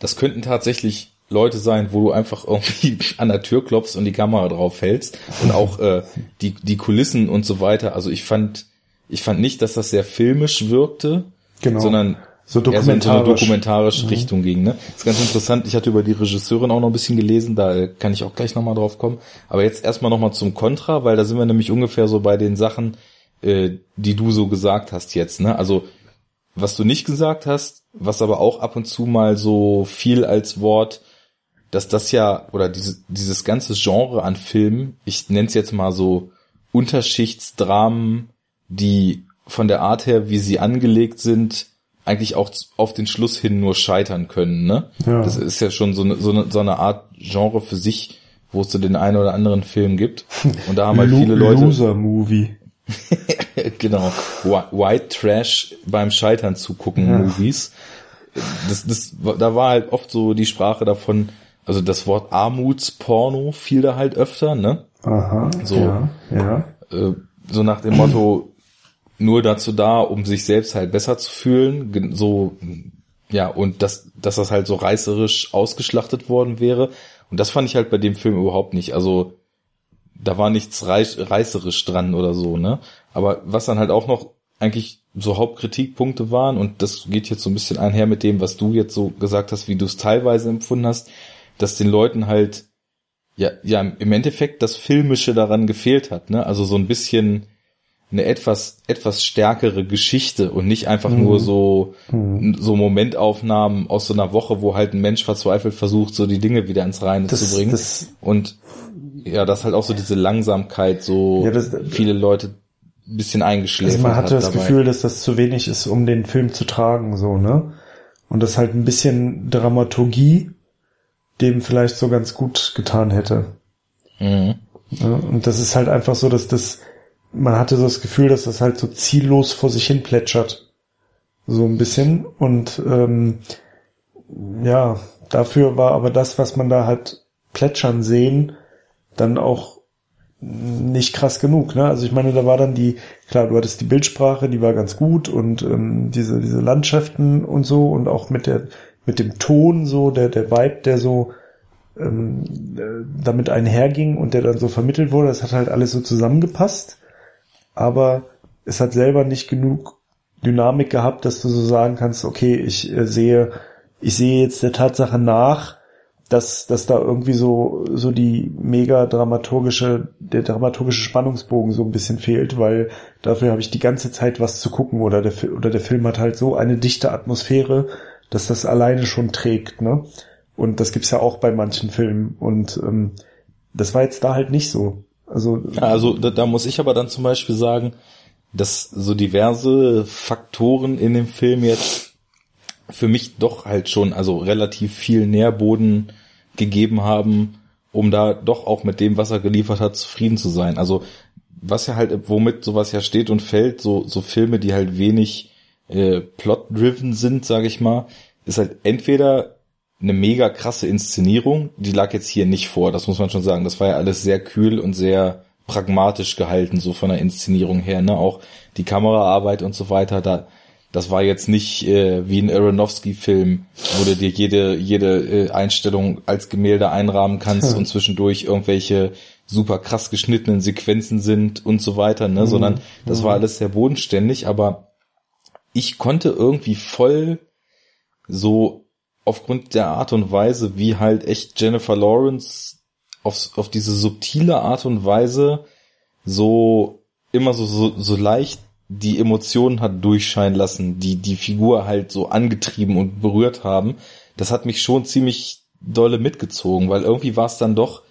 das könnten tatsächlich Leute sein, wo du einfach irgendwie <laughs> an der Tür klopfst und die Kamera drauf hältst und auch äh, die die Kulissen und so weiter. Also ich fand ich fand nicht, dass das sehr filmisch wirkte, genau. sondern so dokumentarisch. eher so in so eine dokumentarische mhm. Richtung ging. Ne? Das ist ganz interessant. Ich hatte über die Regisseurin auch noch ein bisschen gelesen, da kann ich auch gleich nochmal drauf kommen. Aber jetzt erstmal nochmal zum Contra, weil da sind wir nämlich ungefähr so bei den Sachen, äh, die du so gesagt hast jetzt. Ne? Also was du nicht gesagt hast, was aber auch ab und zu mal so viel als Wort dass das ja, oder diese, dieses ganze Genre an Filmen, ich nenne es jetzt mal so Unterschichtsdramen, die von der Art her, wie sie angelegt sind, eigentlich auch auf den Schluss hin nur scheitern können. Ne? Ja. Das ist ja schon so eine, so, eine, so eine Art Genre für sich, wo es so den einen oder anderen Film gibt. Und da haben halt viele Leute. Loser Movie. <laughs> genau. White Trash beim Scheitern zugucken ja. Movies. Das, das, da war halt oft so die Sprache davon, also das Wort Armutsporno fiel da halt öfter, ne? Aha. So, ja, ja. Äh, so nach dem Motto, nur dazu da, um sich selbst halt besser zu fühlen, so, ja, und dass, dass das halt so reißerisch ausgeschlachtet worden wäre. Und das fand ich halt bei dem Film überhaupt nicht. Also, da war nichts reißerisch dran oder so, ne? Aber was dann halt auch noch eigentlich so Hauptkritikpunkte waren, und das geht jetzt so ein bisschen einher mit dem, was du jetzt so gesagt hast, wie du es teilweise empfunden hast, dass den Leuten halt ja, ja im Endeffekt das Filmische daran gefehlt hat, ne? Also so ein bisschen eine etwas etwas stärkere Geschichte und nicht einfach mhm. nur so mhm. so Momentaufnahmen aus so einer Woche, wo halt ein Mensch verzweifelt versucht, so die Dinge wieder ins Reine das, zu bringen. Das, und ja, das halt auch so diese Langsamkeit, so ja, das, viele Leute ein bisschen eingeschläfert also man hatte das dabei. Gefühl, dass das zu wenig ist, um den Film zu tragen, so ne? Und das halt ein bisschen Dramaturgie dem vielleicht so ganz gut getan hätte. Mhm. Ja, und das ist halt einfach so, dass das, man hatte so das Gefühl, dass das halt so ziellos vor sich hin plätschert. So ein bisschen. Und ähm, ja, dafür war aber das, was man da halt plätschern sehen, dann auch nicht krass genug. Ne? Also ich meine, da war dann die, klar, du hattest die Bildsprache, die war ganz gut und ähm, diese, diese Landschaften und so und auch mit der mit dem Ton so, der, der Vibe, der so ähm, äh, damit einherging und der dann so vermittelt wurde. Das hat halt alles so zusammengepasst, aber es hat selber nicht genug Dynamik gehabt, dass du so sagen kannst, okay, ich äh, sehe, ich sehe jetzt der Tatsache nach, dass, dass da irgendwie so, so die mega dramaturgische, der dramaturgische Spannungsbogen so ein bisschen fehlt, weil dafür habe ich die ganze Zeit was zu gucken oder der, oder der Film hat halt so eine dichte Atmosphäre, dass das alleine schon trägt, ne? Und das gibt's ja auch bei manchen Filmen und ähm, das war jetzt da halt nicht so. Also, also da, da muss ich aber dann zum Beispiel sagen, dass so diverse Faktoren in dem Film jetzt für mich doch halt schon also relativ viel Nährboden gegeben haben, um da doch auch mit dem, was er geliefert hat, zufrieden zu sein. Also was ja halt, womit sowas ja steht und fällt, so, so Filme, die halt wenig äh, plot-driven sind, sage ich mal, ist halt entweder eine mega krasse Inszenierung, die lag jetzt hier nicht vor, das muss man schon sagen. Das war ja alles sehr kühl und sehr pragmatisch gehalten, so von der Inszenierung her, ne? Auch die Kameraarbeit und so weiter, da das war jetzt nicht äh, wie ein Aronofsky-Film, wo du dir jede, jede äh, Einstellung als Gemälde einrahmen kannst hm. und zwischendurch irgendwelche super krass geschnittenen Sequenzen sind und so weiter, ne? Mhm. Sondern das war alles sehr bodenständig, aber ich konnte irgendwie voll so aufgrund der Art und Weise, wie halt echt Jennifer Lawrence auf, auf diese subtile Art und Weise so immer so, so, so leicht die Emotionen hat durchscheinen lassen, die die Figur halt so angetrieben und berührt haben, das hat mich schon ziemlich dolle mitgezogen, weil irgendwie war es dann doch,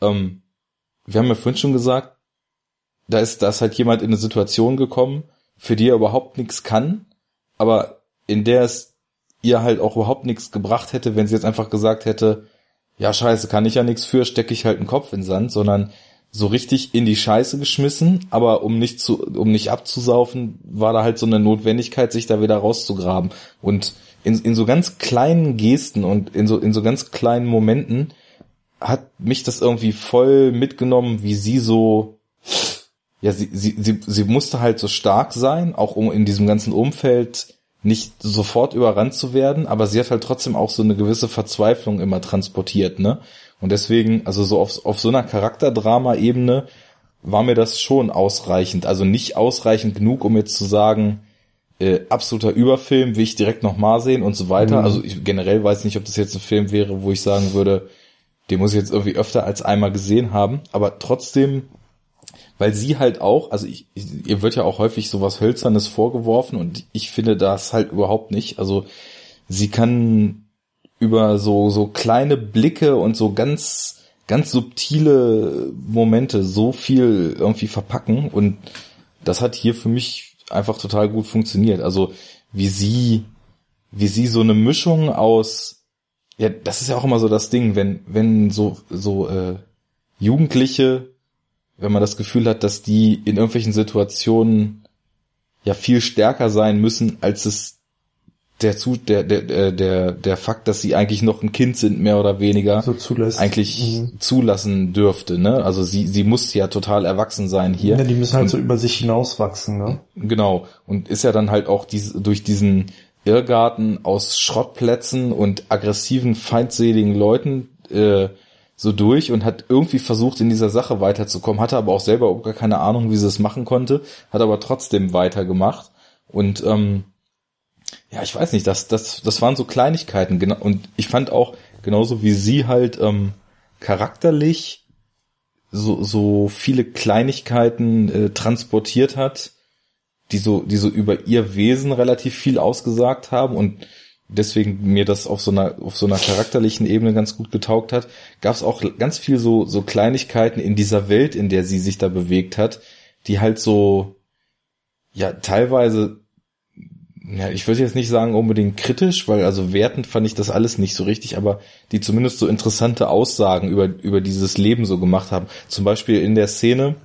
ähm, wir haben ja vorhin schon gesagt, da ist, da ist halt jemand in eine Situation gekommen, für die er überhaupt nichts kann, aber in der es ihr halt auch überhaupt nichts gebracht hätte, wenn sie jetzt einfach gesagt hätte, ja scheiße, kann ich ja nichts für, stecke ich halt einen Kopf in den Sand, sondern so richtig in die Scheiße geschmissen, aber um nicht zu, um nicht abzusaufen, war da halt so eine Notwendigkeit, sich da wieder rauszugraben. Und in, in so ganz kleinen Gesten und in so, in so ganz kleinen Momenten hat mich das irgendwie voll mitgenommen, wie sie so, ja, sie, sie, sie, sie musste halt so stark sein, auch um in diesem ganzen Umfeld nicht sofort überrannt zu werden, aber sie hat halt trotzdem auch so eine gewisse Verzweiflung immer transportiert, ne? Und deswegen, also so auf, auf so einer Charakterdrama-Ebene war mir das schon ausreichend. Also nicht ausreichend genug, um jetzt zu sagen, äh, absoluter Überfilm, will ich direkt nochmal sehen und so weiter. Mhm. Also ich generell weiß nicht, ob das jetzt ein Film wäre, wo ich sagen würde, den muss ich jetzt irgendwie öfter als einmal gesehen haben. Aber trotzdem, weil sie halt auch, also ich, ihr wird ja auch häufig sowas Hölzernes vorgeworfen und ich finde das halt überhaupt nicht. Also sie kann über so, so kleine Blicke und so ganz, ganz subtile Momente so viel irgendwie verpacken und das hat hier für mich einfach total gut funktioniert. Also wie sie, wie sie so eine Mischung aus, ja, das ist ja auch immer so das Ding, wenn, wenn so, so äh, Jugendliche, wenn man das Gefühl hat, dass die in irgendwelchen Situationen ja viel stärker sein müssen, als es der, zu, der, der, der, der Fakt, dass sie eigentlich noch ein Kind sind, mehr oder weniger, so zulässt. eigentlich mhm. zulassen dürfte, ne? Also sie, sie muss ja total erwachsen sein hier. Ja, die müssen halt und, so über sich hinauswachsen, ne? Genau. Und ist ja dann halt auch diese, durch diesen Irrgarten aus Schrottplätzen und aggressiven, feindseligen Leuten, äh, so durch und hat irgendwie versucht, in dieser Sache weiterzukommen, hatte aber auch selber gar keine Ahnung, wie sie es machen konnte, hat aber trotzdem weitergemacht. Und ähm, ja, ich weiß nicht, das, das, das waren so Kleinigkeiten, genau, und ich fand auch, genauso wie sie halt ähm, charakterlich so, so viele Kleinigkeiten äh, transportiert hat, die so, die so über ihr Wesen relativ viel ausgesagt haben und deswegen mir das auf so einer, auf so einer charakterlichen Ebene ganz gut getaugt hat, gab es auch ganz viel so, so Kleinigkeiten in dieser Welt, in der sie sich da bewegt hat, die halt so, ja, teilweise ja, ich würde jetzt nicht sagen unbedingt kritisch, weil also wertend fand ich das alles nicht so richtig, aber die zumindest so interessante Aussagen über, über dieses Leben so gemacht haben. Zum Beispiel in der Szene,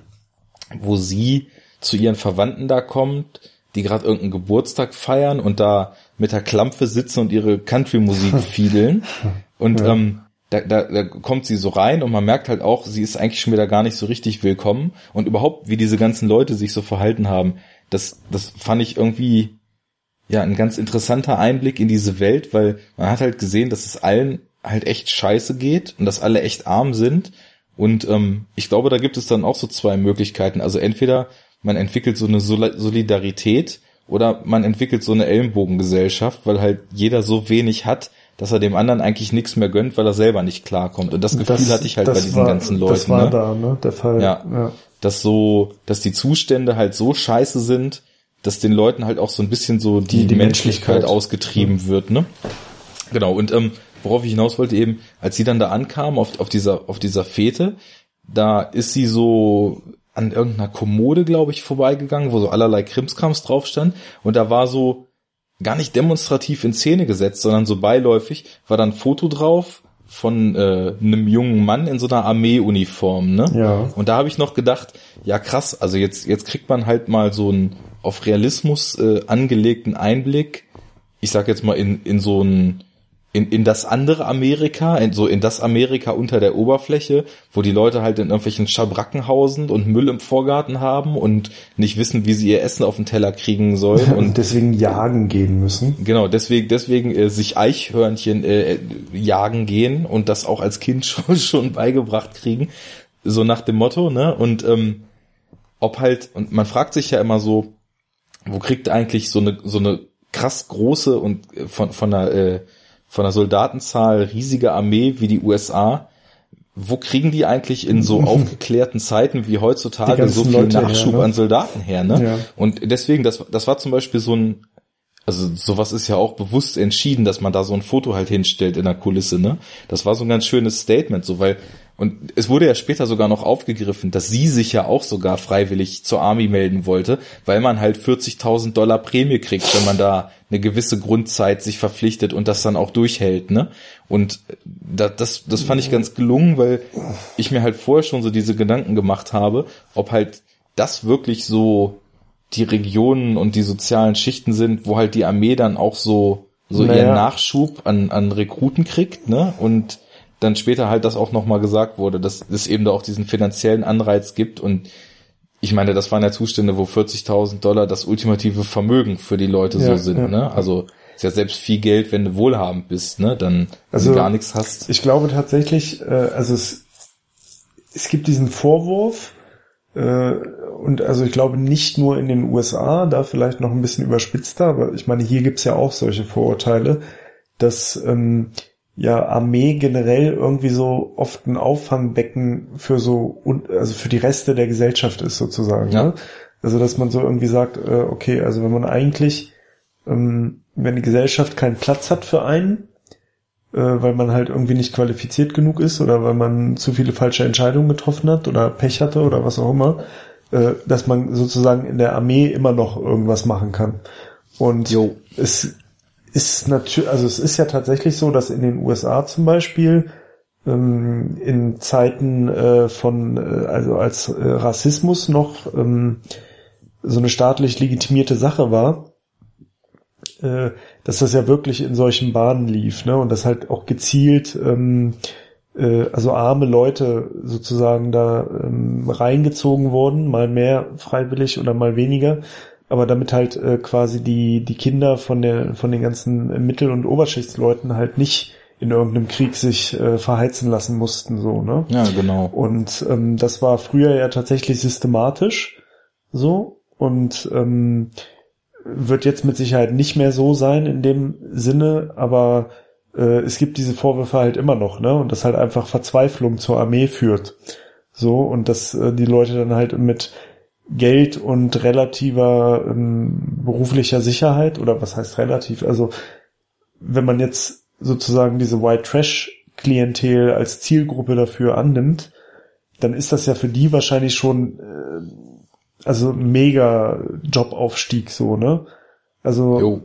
wo sie zu ihren Verwandten da kommt, die gerade irgendeinen Geburtstag feiern und da mit der Klampfe sitzen und ihre Country-Musik <laughs> fiedeln. Und ja. ähm, da, da, da kommt sie so rein und man merkt halt auch, sie ist eigentlich schon wieder gar nicht so richtig willkommen. Und überhaupt, wie diese ganzen Leute sich so verhalten haben, das, das fand ich irgendwie ja ein ganz interessanter Einblick in diese Welt, weil man hat halt gesehen, dass es allen halt echt scheiße geht und dass alle echt arm sind. Und ähm, ich glaube, da gibt es dann auch so zwei Möglichkeiten. Also entweder man entwickelt so eine Solidarität oder man entwickelt so eine Ellenbogengesellschaft, weil halt jeder so wenig hat, dass er dem anderen eigentlich nichts mehr gönnt, weil er selber nicht klarkommt. Und das Gefühl das, hatte ich halt bei diesen war, ganzen Leuten. Das war ne? da, ne? Der Fall. Ja, ja. Dass so, dass die Zustände halt so scheiße sind, dass den Leuten halt auch so ein bisschen so die, die, die Menschlichkeit, Menschlichkeit, ausgetrieben ja. wird, ne? Genau. Und ähm, worauf ich hinaus wollte eben, als sie dann da ankam auf, auf dieser auf dieser Fete, da ist sie so an irgendeiner Kommode, glaube ich, vorbeigegangen, wo so allerlei Krimskrams drauf stand. Und da war so gar nicht demonstrativ in Szene gesetzt, sondern so beiläufig war dann ein Foto drauf von äh, einem jungen Mann in so einer Armeeuniform, ne? Ja. Und da habe ich noch gedacht, ja krass, also jetzt jetzt kriegt man halt mal so einen auf Realismus äh, angelegten Einblick. Ich sag jetzt mal in in so ein in, in das andere Amerika, in, so in das Amerika unter der Oberfläche, wo die Leute halt in irgendwelchen Schabracken hausen und Müll im Vorgarten haben und nicht wissen, wie sie ihr Essen auf den Teller kriegen sollen. <laughs> Und deswegen jagen gehen müssen. Genau, deswegen, deswegen äh, sich Eichhörnchen äh, jagen gehen und das auch als Kind <laughs> schon, schon beigebracht kriegen. So nach dem Motto, ne? Und ähm, ob halt, und man fragt sich ja immer so, wo kriegt eigentlich so eine, so eine krass große und äh, von, von einer äh, von der Soldatenzahl riesige Armee wie die USA, wo kriegen die eigentlich in so <laughs> aufgeklärten Zeiten wie heutzutage so viel Leute Nachschub her, ne? an Soldaten her, ne? Ja. Und deswegen, das, das war zum Beispiel so ein, also sowas ist ja auch bewusst entschieden, dass man da so ein Foto halt hinstellt in der Kulisse, ne? Das war so ein ganz schönes Statement, so weil und es wurde ja später sogar noch aufgegriffen, dass sie sich ja auch sogar freiwillig zur Army melden wollte, weil man halt 40.000 Dollar Prämie kriegt, wenn man da eine gewisse Grundzeit sich verpflichtet und das dann auch durchhält, ne? Und das, das, das fand ich ganz gelungen, weil ich mir halt vorher schon so diese Gedanken gemacht habe, ob halt das wirklich so die Regionen und die sozialen Schichten sind, wo halt die Armee dann auch so so naja. ihren Nachschub an, an Rekruten kriegt, ne? Und dann später halt das auch nochmal gesagt wurde, dass es eben da auch diesen finanziellen Anreiz gibt und ich meine, das waren ja Zustände, wo 40.000 Dollar das ultimative Vermögen für die Leute ja, so sind, ja. ne? Also ist ja selbst viel Geld, wenn du wohlhabend bist, ne? Dann also, gar nichts hast. Ich glaube tatsächlich, äh, also es, es gibt diesen Vorwurf, äh, und also ich glaube nicht nur in den USA, da vielleicht noch ein bisschen überspitzter, aber ich meine, hier gibt's ja auch solche Vorurteile, dass ähm, ja Armee generell irgendwie so oft ein Auffangbecken für so also für die Reste der Gesellschaft ist sozusagen. Ja. Ne? Also dass man so irgendwie sagt, äh, okay, also wenn man eigentlich, ähm, wenn die Gesellschaft keinen Platz hat für einen, äh, weil man halt irgendwie nicht qualifiziert genug ist oder weil man zu viele falsche Entscheidungen getroffen hat oder Pech hatte oder was auch immer, äh, dass man sozusagen in der Armee immer noch irgendwas machen kann. Und jo. es ist natürlich, also es ist ja tatsächlich so, dass in den USA zum Beispiel ähm, in Zeiten äh, von, äh, also als äh, Rassismus noch ähm, so eine staatlich legitimierte Sache war, äh, dass das ja wirklich in solchen Bahnen lief, ne? Und das halt auch gezielt, ähm, äh, also arme Leute sozusagen da ähm, reingezogen wurden, mal mehr freiwillig oder mal weniger, aber damit halt äh, quasi die, die Kinder von der, von den ganzen Mittel- und Oberschichtsleuten halt nicht in irgendeinem Krieg sich äh, verheizen lassen mussten, so, ne? Ja, genau. Und ähm, das war früher ja tatsächlich systematisch so und ähm, wird jetzt mit Sicherheit nicht mehr so sein in dem Sinne, aber äh, es gibt diese Vorwürfe halt immer noch, ne? Und das halt einfach Verzweiflung zur Armee führt. So, und dass äh, die Leute dann halt mit Geld und relativer ähm, beruflicher Sicherheit oder was heißt relativ? Also wenn man jetzt sozusagen diese White Trash Klientel als Zielgruppe dafür annimmt, dann ist das ja für die wahrscheinlich schon äh, also mega Jobaufstieg so, ne? Also jo.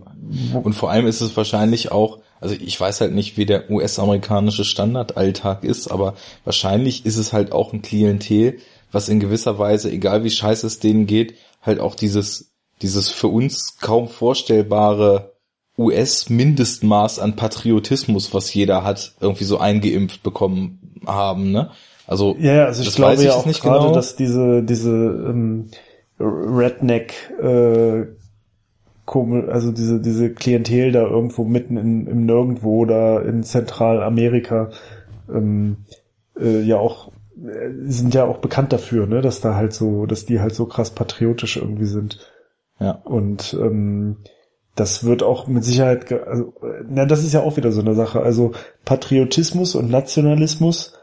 und vor allem ist es wahrscheinlich auch, also ich weiß halt nicht, wie der US-amerikanische Standardalltag ist, aber wahrscheinlich ist es halt auch ein Klientel, was in gewisser Weise, egal wie scheiße es denen geht, halt auch dieses, dieses für uns kaum vorstellbare US-Mindestmaß an Patriotismus, was jeder hat, irgendwie so eingeimpft bekommen haben, ne? Also, ja, also ich glaube ich ja auch nicht gerade, genau. dass diese, diese ähm, Redneck äh, komisch, also diese, diese Klientel da irgendwo mitten in, im Nirgendwo da in Zentralamerika, ähm, äh, ja auch, sind ja auch bekannt dafür, ne, dass da halt so, dass die halt so krass patriotisch irgendwie sind. Ja. Und ähm, das wird auch mit Sicherheit, also, na, das ist ja auch wieder so eine Sache. Also Patriotismus und Nationalismus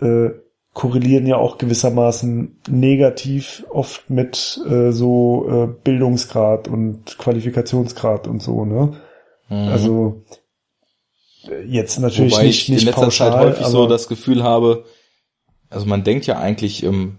äh, korrelieren ja auch gewissermaßen negativ oft mit äh, so äh, Bildungsgrad und Qualifikationsgrad und so, ne? Mhm. Also äh, jetzt natürlich Wobei nicht, ich nicht in letzter pauschal, Zeit häufig so das Gefühl habe, also man denkt ja eigentlich, ähm,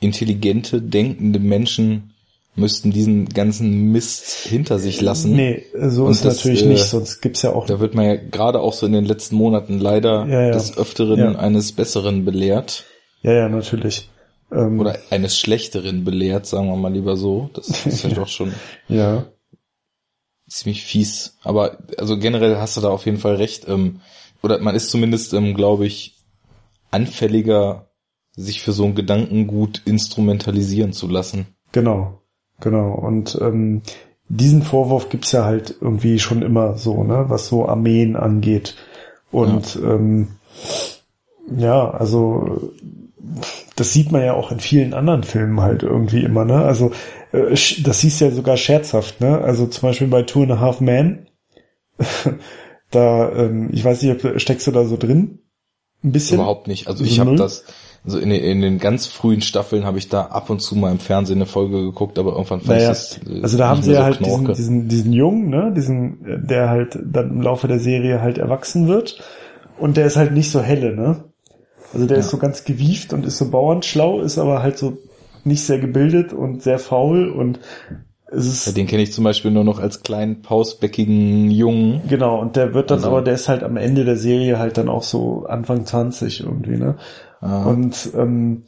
intelligente, denkende Menschen müssten diesen ganzen Mist hinter sich lassen. nee, so Und ist das, natürlich äh, nicht, sonst gibt's ja auch Da wird man ja gerade auch so in den letzten Monaten leider Ja, ja. des Öfteren Ja. eines Besseren belehrt. ja, ja, natürlich. Ähm, Oder eines Schlechteren belehrt, sagen wir mal lieber so. Das ist ja <laughs> doch schon ja. ziemlich fies. Aber also generell hast du da auf jeden Fall recht. Ähm, oder man ist zumindest, ähm, glaube ich, anfälliger, sich für so ein Gedankengut instrumentalisieren zu lassen. Genau, genau. Und ähm, diesen Vorwurf gibt's ja halt irgendwie schon immer so, ne, was so Armeen angeht. Und ja, ähm, ja also das sieht man ja auch in vielen anderen Filmen halt irgendwie immer, ne? Also äh, das hieß ja sogar scherzhaft, ne? Also zum Beispiel bei Two and a Half Men, <laughs> da, ähm, ich weiß nicht, steckst du da so drin? Ein bisschen? Überhaupt nicht. Also So ich habe null? das, also in den, in den ganz frühen Staffeln habe ich da ab und zu mal im Fernsehen eine Folge geguckt, aber irgendwann fand Naja, ich das äh, also da haben sie ja so halt diesen, diesen, diesen Jungen, ne, diesen, der halt dann im Laufe der Serie halt erwachsen wird. Und der ist halt nicht so helle, ne? Also der ist so ganz gewieft und ist so bauernschlau, ist aber halt so nicht sehr gebildet und sehr faul und Ja, den kenne ich zum Beispiel nur noch als kleinen, pausbäckigen Jungen. genau, und der wird dann Also- aber, der ist halt am Ende der Serie halt dann auch so Anfang 20 irgendwie, ne? Ah. Und ähm,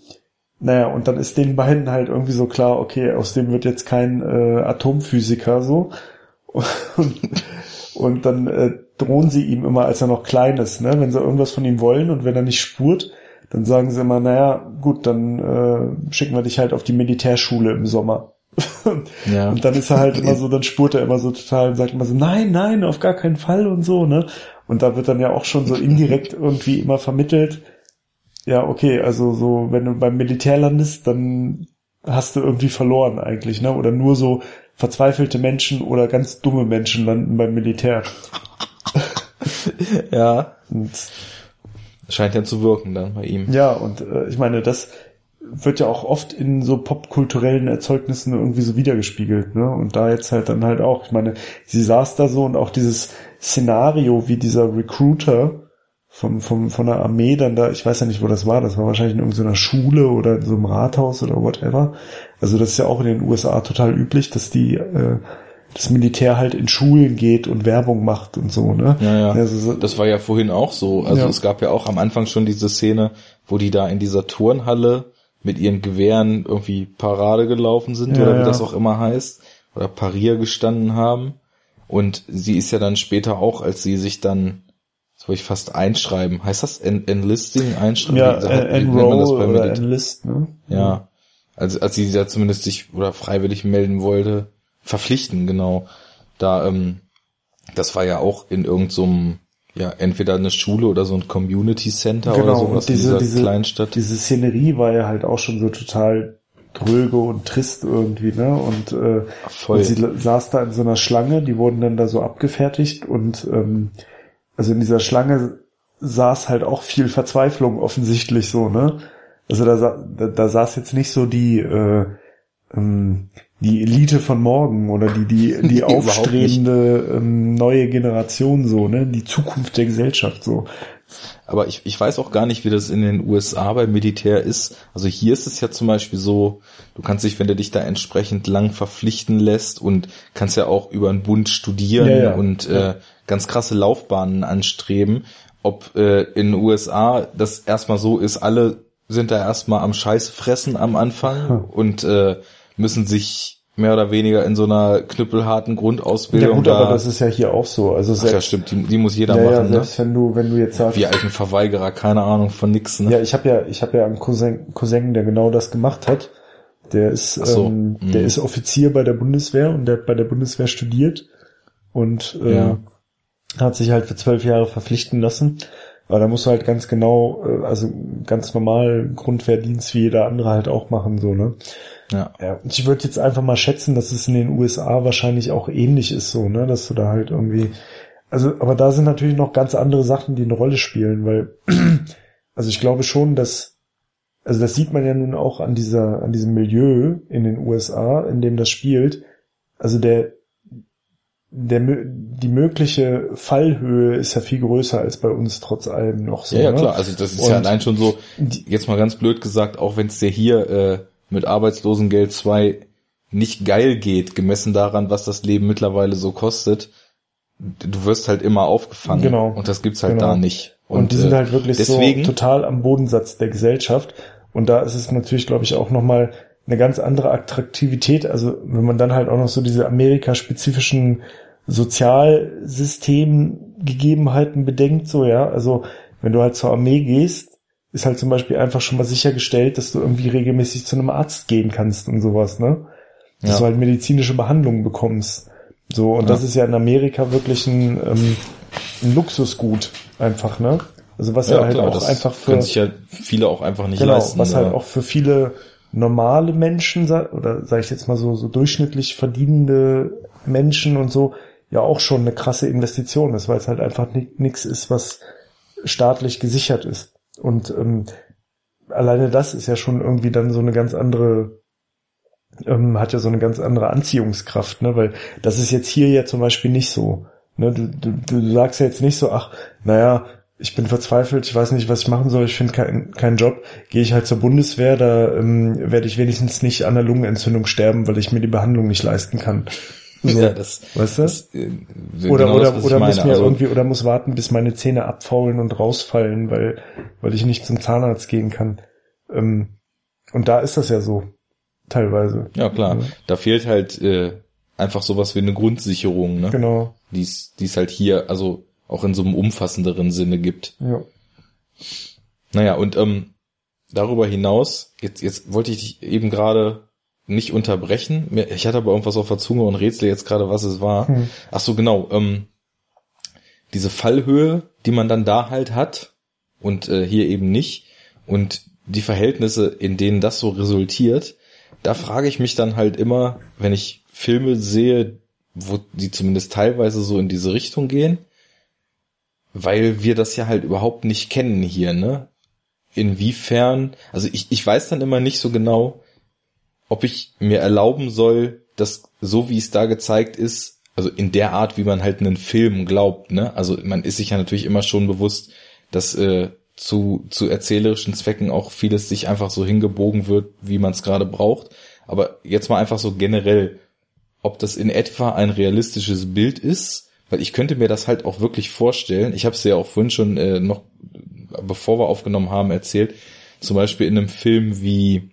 naja, und dann ist den beiden halt irgendwie so klar, okay, aus dem wird jetzt kein äh, Atomphysiker so. <laughs> Und, und dann äh, drohen sie ihm immer, als er noch klein ist, ne? wenn sie irgendwas von ihm wollen und wenn er nicht spurt, dann sagen sie immer, naja, gut, dann äh, schicken wir dich halt auf die Militärschule im Sommer. Ja. <laughs> Und dann ist er halt immer so, dann spurt er immer so total und sagt immer so, nein, nein, auf gar keinen Fall und so, ne? Und da wird dann ja auch schon so indirekt irgendwie immer vermittelt, ja, okay, also so, wenn du beim Militär landest, dann hast du irgendwie verloren eigentlich, ne? Oder nur so verzweifelte Menschen oder ganz dumme Menschen landen beim Militär. <laughs> ja. Und Scheint ja zu wirken dann bei ihm. ja, und äh, ich meine, das wird ja auch oft in so popkulturellen Erzeugnissen irgendwie so wiedergespiegelt, ne? Und da jetzt halt dann halt auch, ich meine, sie saß da so und auch dieses Szenario, wie dieser Recruiter vom, vom, von der Armee dann da, ich weiß ja nicht, wo das war, das war wahrscheinlich in irgendeiner Schule oder in so einem Rathaus oder whatever. Also das ist ja auch in den USA total üblich, dass die, äh, das Militär halt in Schulen geht und Werbung macht und so, ne? Ja, ja. Also so, Das war ja vorhin auch so. Also Ja. es gab ja auch am Anfang schon diese Szene, wo die da in dieser Turnhalle mit ihren Gewehren irgendwie Parade gelaufen sind Ja, oder wie ja. das auch immer heißt. Oder Parier gestanden haben. Und sie ist ja dann später auch, als sie sich dann, das wollte ich fast einschreiben, heißt das En Enlisting einschreiben? ja, Enroll oder? Enlist, ne? Ja. Also als sie da zumindest sich oder freiwillig melden wollte, verpflichten, genau. Da, ähm, das war ja auch in irgendeinem, ja, entweder eine Schule oder so ein Community Center oder Genau, sowas und diese, in dieser diese, Kleinstadt. diese Szenerie war ja halt auch schon so total dröge und trist irgendwie, ne? Und, äh, Voll. und sie saß da in so einer Schlange, die wurden dann da so abgefertigt und ähm, also in dieser Schlange saß halt auch viel Verzweiflung offensichtlich so, ne? Also da, da, da saß jetzt nicht so die äh, ähm, die Elite von morgen oder die die <laughs> die aufstrebende ähm, neue Generation so, ne? Die Zukunft der Gesellschaft so. Aber ich, ich weiß auch gar nicht, wie das in den USA beim Militär ist. Also hier ist es ja zum Beispiel so, du kannst dich, wenn du dich da entsprechend lang verpflichten lässt und kannst ja auch über einen Bund studieren Ja, ja. und Äh, ganz krasse Laufbahnen anstreben. Ob äh, in den USA das erstmal so ist, alle sind da erstmal am Scheiße fressen am Anfang Hm. und äh, müssen sich mehr oder weniger in so einer knüppelharten Ja Grundausbildung gut, da. aber das ist ja hier auch so. Also Ach selbst, ja, stimmt, die, die muss jeder ja, ja, machen, ne? selbst wenn du, wenn du jetzt sagst, Wir alten Verweigerer, keine Ahnung von nix, ne? ja, ich habe ja, ich habe ja einen Cousin, Cousin, der genau das gemacht hat. Der ist, Ach so, ähm, mhm. der ist Offizier bei der Bundeswehr und der hat bei der Bundeswehr studiert und äh, Ja. hat sich halt für zwölf Jahre verpflichten lassen. Aber da musst du halt ganz genau, äh, also ganz normal Grundwehrdienst wie jeder andere halt auch machen, so, ne? Ja. Ja, und ich würde jetzt einfach mal schätzen, dass es in den USA wahrscheinlich auch ähnlich ist, so, ne, dass du da halt irgendwie, also, aber da sind natürlich noch ganz andere Sachen, die eine Rolle spielen, weil, <clears throat> also ich glaube schon, dass, also das sieht man ja nun auch an dieser, an diesem Milieu in den USA, in dem das spielt. Also der, der, die mögliche Fallhöhe ist ja viel größer als bei uns trotz allem noch so. Ja, ja ne? klar, also das ist ja Und allein schon so, jetzt mal ganz blöd gesagt, auch wenn es dir hier äh, mit Arbeitslosengeld 2 nicht geil geht, gemessen daran, was das Leben mittlerweile so kostet, du wirst halt immer aufgefangen. Genau. Und das gibt's halt Genau. da nicht. Und, die sind äh, halt wirklich deswegen, so total am Bodensatz der Gesellschaft. Und da ist es natürlich, glaube ich, auch nochmal eine ganz andere Attraktivität. Also wenn man dann halt auch noch so diese amerikaspezifischen Sozialsystemgegebenheiten bedenkt, so ja, also wenn du halt zur Armee gehst, ist halt zum Beispiel einfach schon mal sichergestellt, dass du irgendwie regelmäßig zu einem Arzt gehen kannst und sowas, ne? Dass Ja. du halt medizinische Behandlung bekommst. So, und Ja. das ist ja in Amerika wirklich ein, ähm, ein Luxusgut, einfach, ne? Also was ja, ja, halt klar, auch einfach für können sich ja viele auch einfach nicht genau, leisten. was halt ne? auch für viele normale Menschen oder sage ich jetzt mal so so durchschnittlich verdienende Menschen und so ja auch schon eine krasse Investition ist, weil es halt einfach nichts ist, was staatlich gesichert ist. Und ähm, alleine das ist ja schon irgendwie dann so eine ganz andere ähm, hat ja so eine ganz andere Anziehungskraft, ne? Weil das ist jetzt hier ja zum Beispiel nicht so. Ne? Du, du, du sagst ja jetzt nicht so, ach, naja, ich bin verzweifelt, ich weiß nicht, was ich machen soll, ich finde keinen keinen Job, gehe ich halt zur Bundeswehr, da ähm, werde ich wenigstens nicht an der Lungenentzündung sterben, weil ich mir die Behandlung nicht leisten kann. So, ja, das, weißt du? das äh, oder genau oder das, oder muss mir Also, irgendwie oder muss warten, bis meine Zähne abfaulen und rausfallen, weil weil ich nicht zum Zahnarzt gehen kann. Ähm, und da ist das ja so teilweise. ja klar, Ja. da fehlt halt äh, einfach sowas wie eine Grundsicherung, ne? Genau. die es die es halt hier also auch in so einem umfassenderen Sinne gibt. Ja. Naja, und ähm, darüber hinaus, jetzt, jetzt wollte ich dich eben gerade nicht unterbrechen. Ich hatte aber irgendwas auf der Zunge und rätsel jetzt gerade, was es war. Hm. Ach so, genau. Ähm, diese Fallhöhe, die man dann da halt hat und äh, hier eben nicht und die Verhältnisse, in denen das so resultiert, da frage ich mich dann halt immer, wenn ich Filme sehe, wo die zumindest teilweise so in diese Richtung gehen, weil wir das ja halt überhaupt nicht kennen hier, ne? Inwiefern, also ich, ich weiß dann immer nicht so genau, ob ich mir erlauben soll, dass so wie es da gezeigt ist, also in der Art, wie man halt einen Film glaubt, ne? Also man ist sich ja natürlich immer schon bewusst, dass äh, zu, zu erzählerischen Zwecken auch vieles sich einfach so hingebogen wird, wie man es gerade braucht. Aber jetzt mal einfach so generell, ob das in etwa ein realistisches Bild ist, weil ich könnte mir das halt auch wirklich vorstellen. Ich habe es ja auch vorhin schon äh, noch, bevor wir aufgenommen haben, erzählt. Zum Beispiel in einem Film wie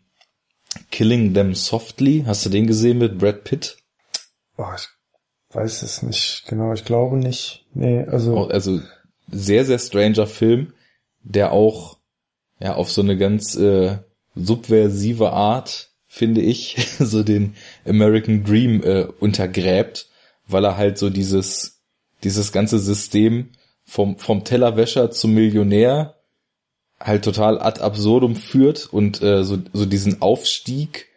Killing Them Softly. Hast du den gesehen mit Brad Pitt? Oh, ich weiß es nicht genau. Ich glaube nicht. Nee, also Also sehr, sehr stranger Film, der auch ja auf so eine ganz äh, subversive Art, finde ich, <laughs> so den American Dream äh, untergräbt, weil er halt so dieses dieses ganze System vom vom Tellerwäscher zum Millionär halt total ad absurdum führt und äh, so so diesen Aufstieg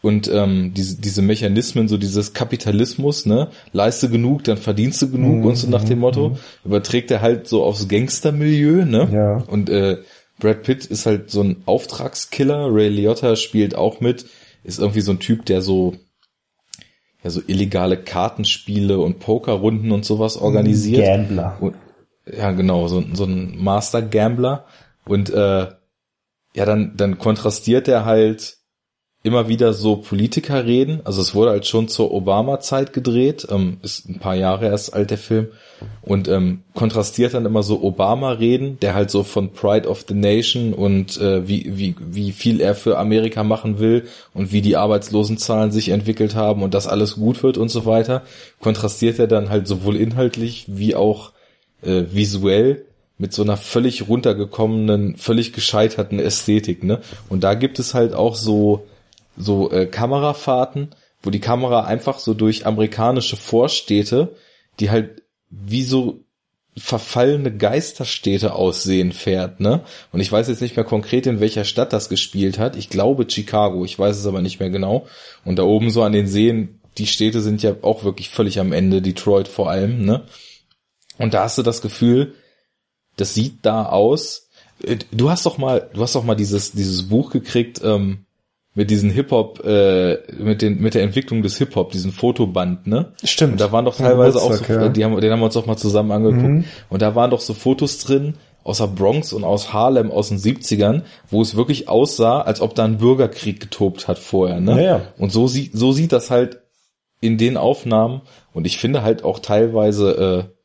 und ähm, diese, diese Mechanismen, so dieses Kapitalismus, ne, leiste genug, dann verdienst du genug Mhm, und so nach dem Motto, überträgt er halt so aufs Gangstermilieu, ne? Ja. Und äh, Brad Pitt ist halt so ein Auftragskiller, Ray Liotta spielt auch mit, ist irgendwie so ein Typ, der so ja so illegale Kartenspiele und Pokerrunden und sowas organisiert. Gambler. Und, ja, genau, so, so ein Master Gambler. Und äh, ja, dann, dann kontrastiert er halt immer wieder so Politiker reden. Also es wurde halt schon zur Obama-Zeit gedreht, ähm, ist ein paar Jahre erst alt der Film. Und ähm, kontrastiert dann immer so Obama-Reden, der halt so von Pride of the Nation und äh, wie, wie, wie viel er für Amerika machen will und wie die Arbeitslosenzahlen sich entwickelt haben und dass alles gut wird und so weiter. Kontrastiert er dann halt sowohl inhaltlich wie auch äh, visuell mit so einer völlig runtergekommenen, völlig gescheiterten Ästhetik, ne? Und da gibt es halt auch so so äh, Kamerafahrten, wo die Kamera einfach so durch amerikanische Vorstädte, die halt wie so verfallene Geisterstädte aussehen fährt, ne? Und ich weiß jetzt nicht mehr konkret, in welcher Stadt das gespielt hat. Ich glaube Chicago, ich weiß es aber nicht mehr genau. Und da oben so an den Seen, die Städte sind ja auch wirklich völlig am Ende, Detroit vor allem, ne? Und da hast du das Gefühl, das sieht da aus. Äh, du hast doch mal, du hast doch mal dieses, dieses Buch gekriegt, ähm, mit diesen Hip-Hop, äh, mit den, mit der Entwicklung des Hip-Hop, diesen Fotoband, ne? Stimmt. Und da waren doch teilweise auch so, ja. die haben, den haben wir uns auch mal zusammen angeguckt. Mhm. Und da waren doch so Fotos drin aus der Bronx und aus Harlem aus den 70ern, wo es wirklich aussah, als ob da ein Bürgerkrieg getobt hat vorher, ne? Ja, ja. Und so sieht, so sieht das halt in den Aufnahmen und ich finde halt auch teilweise, äh,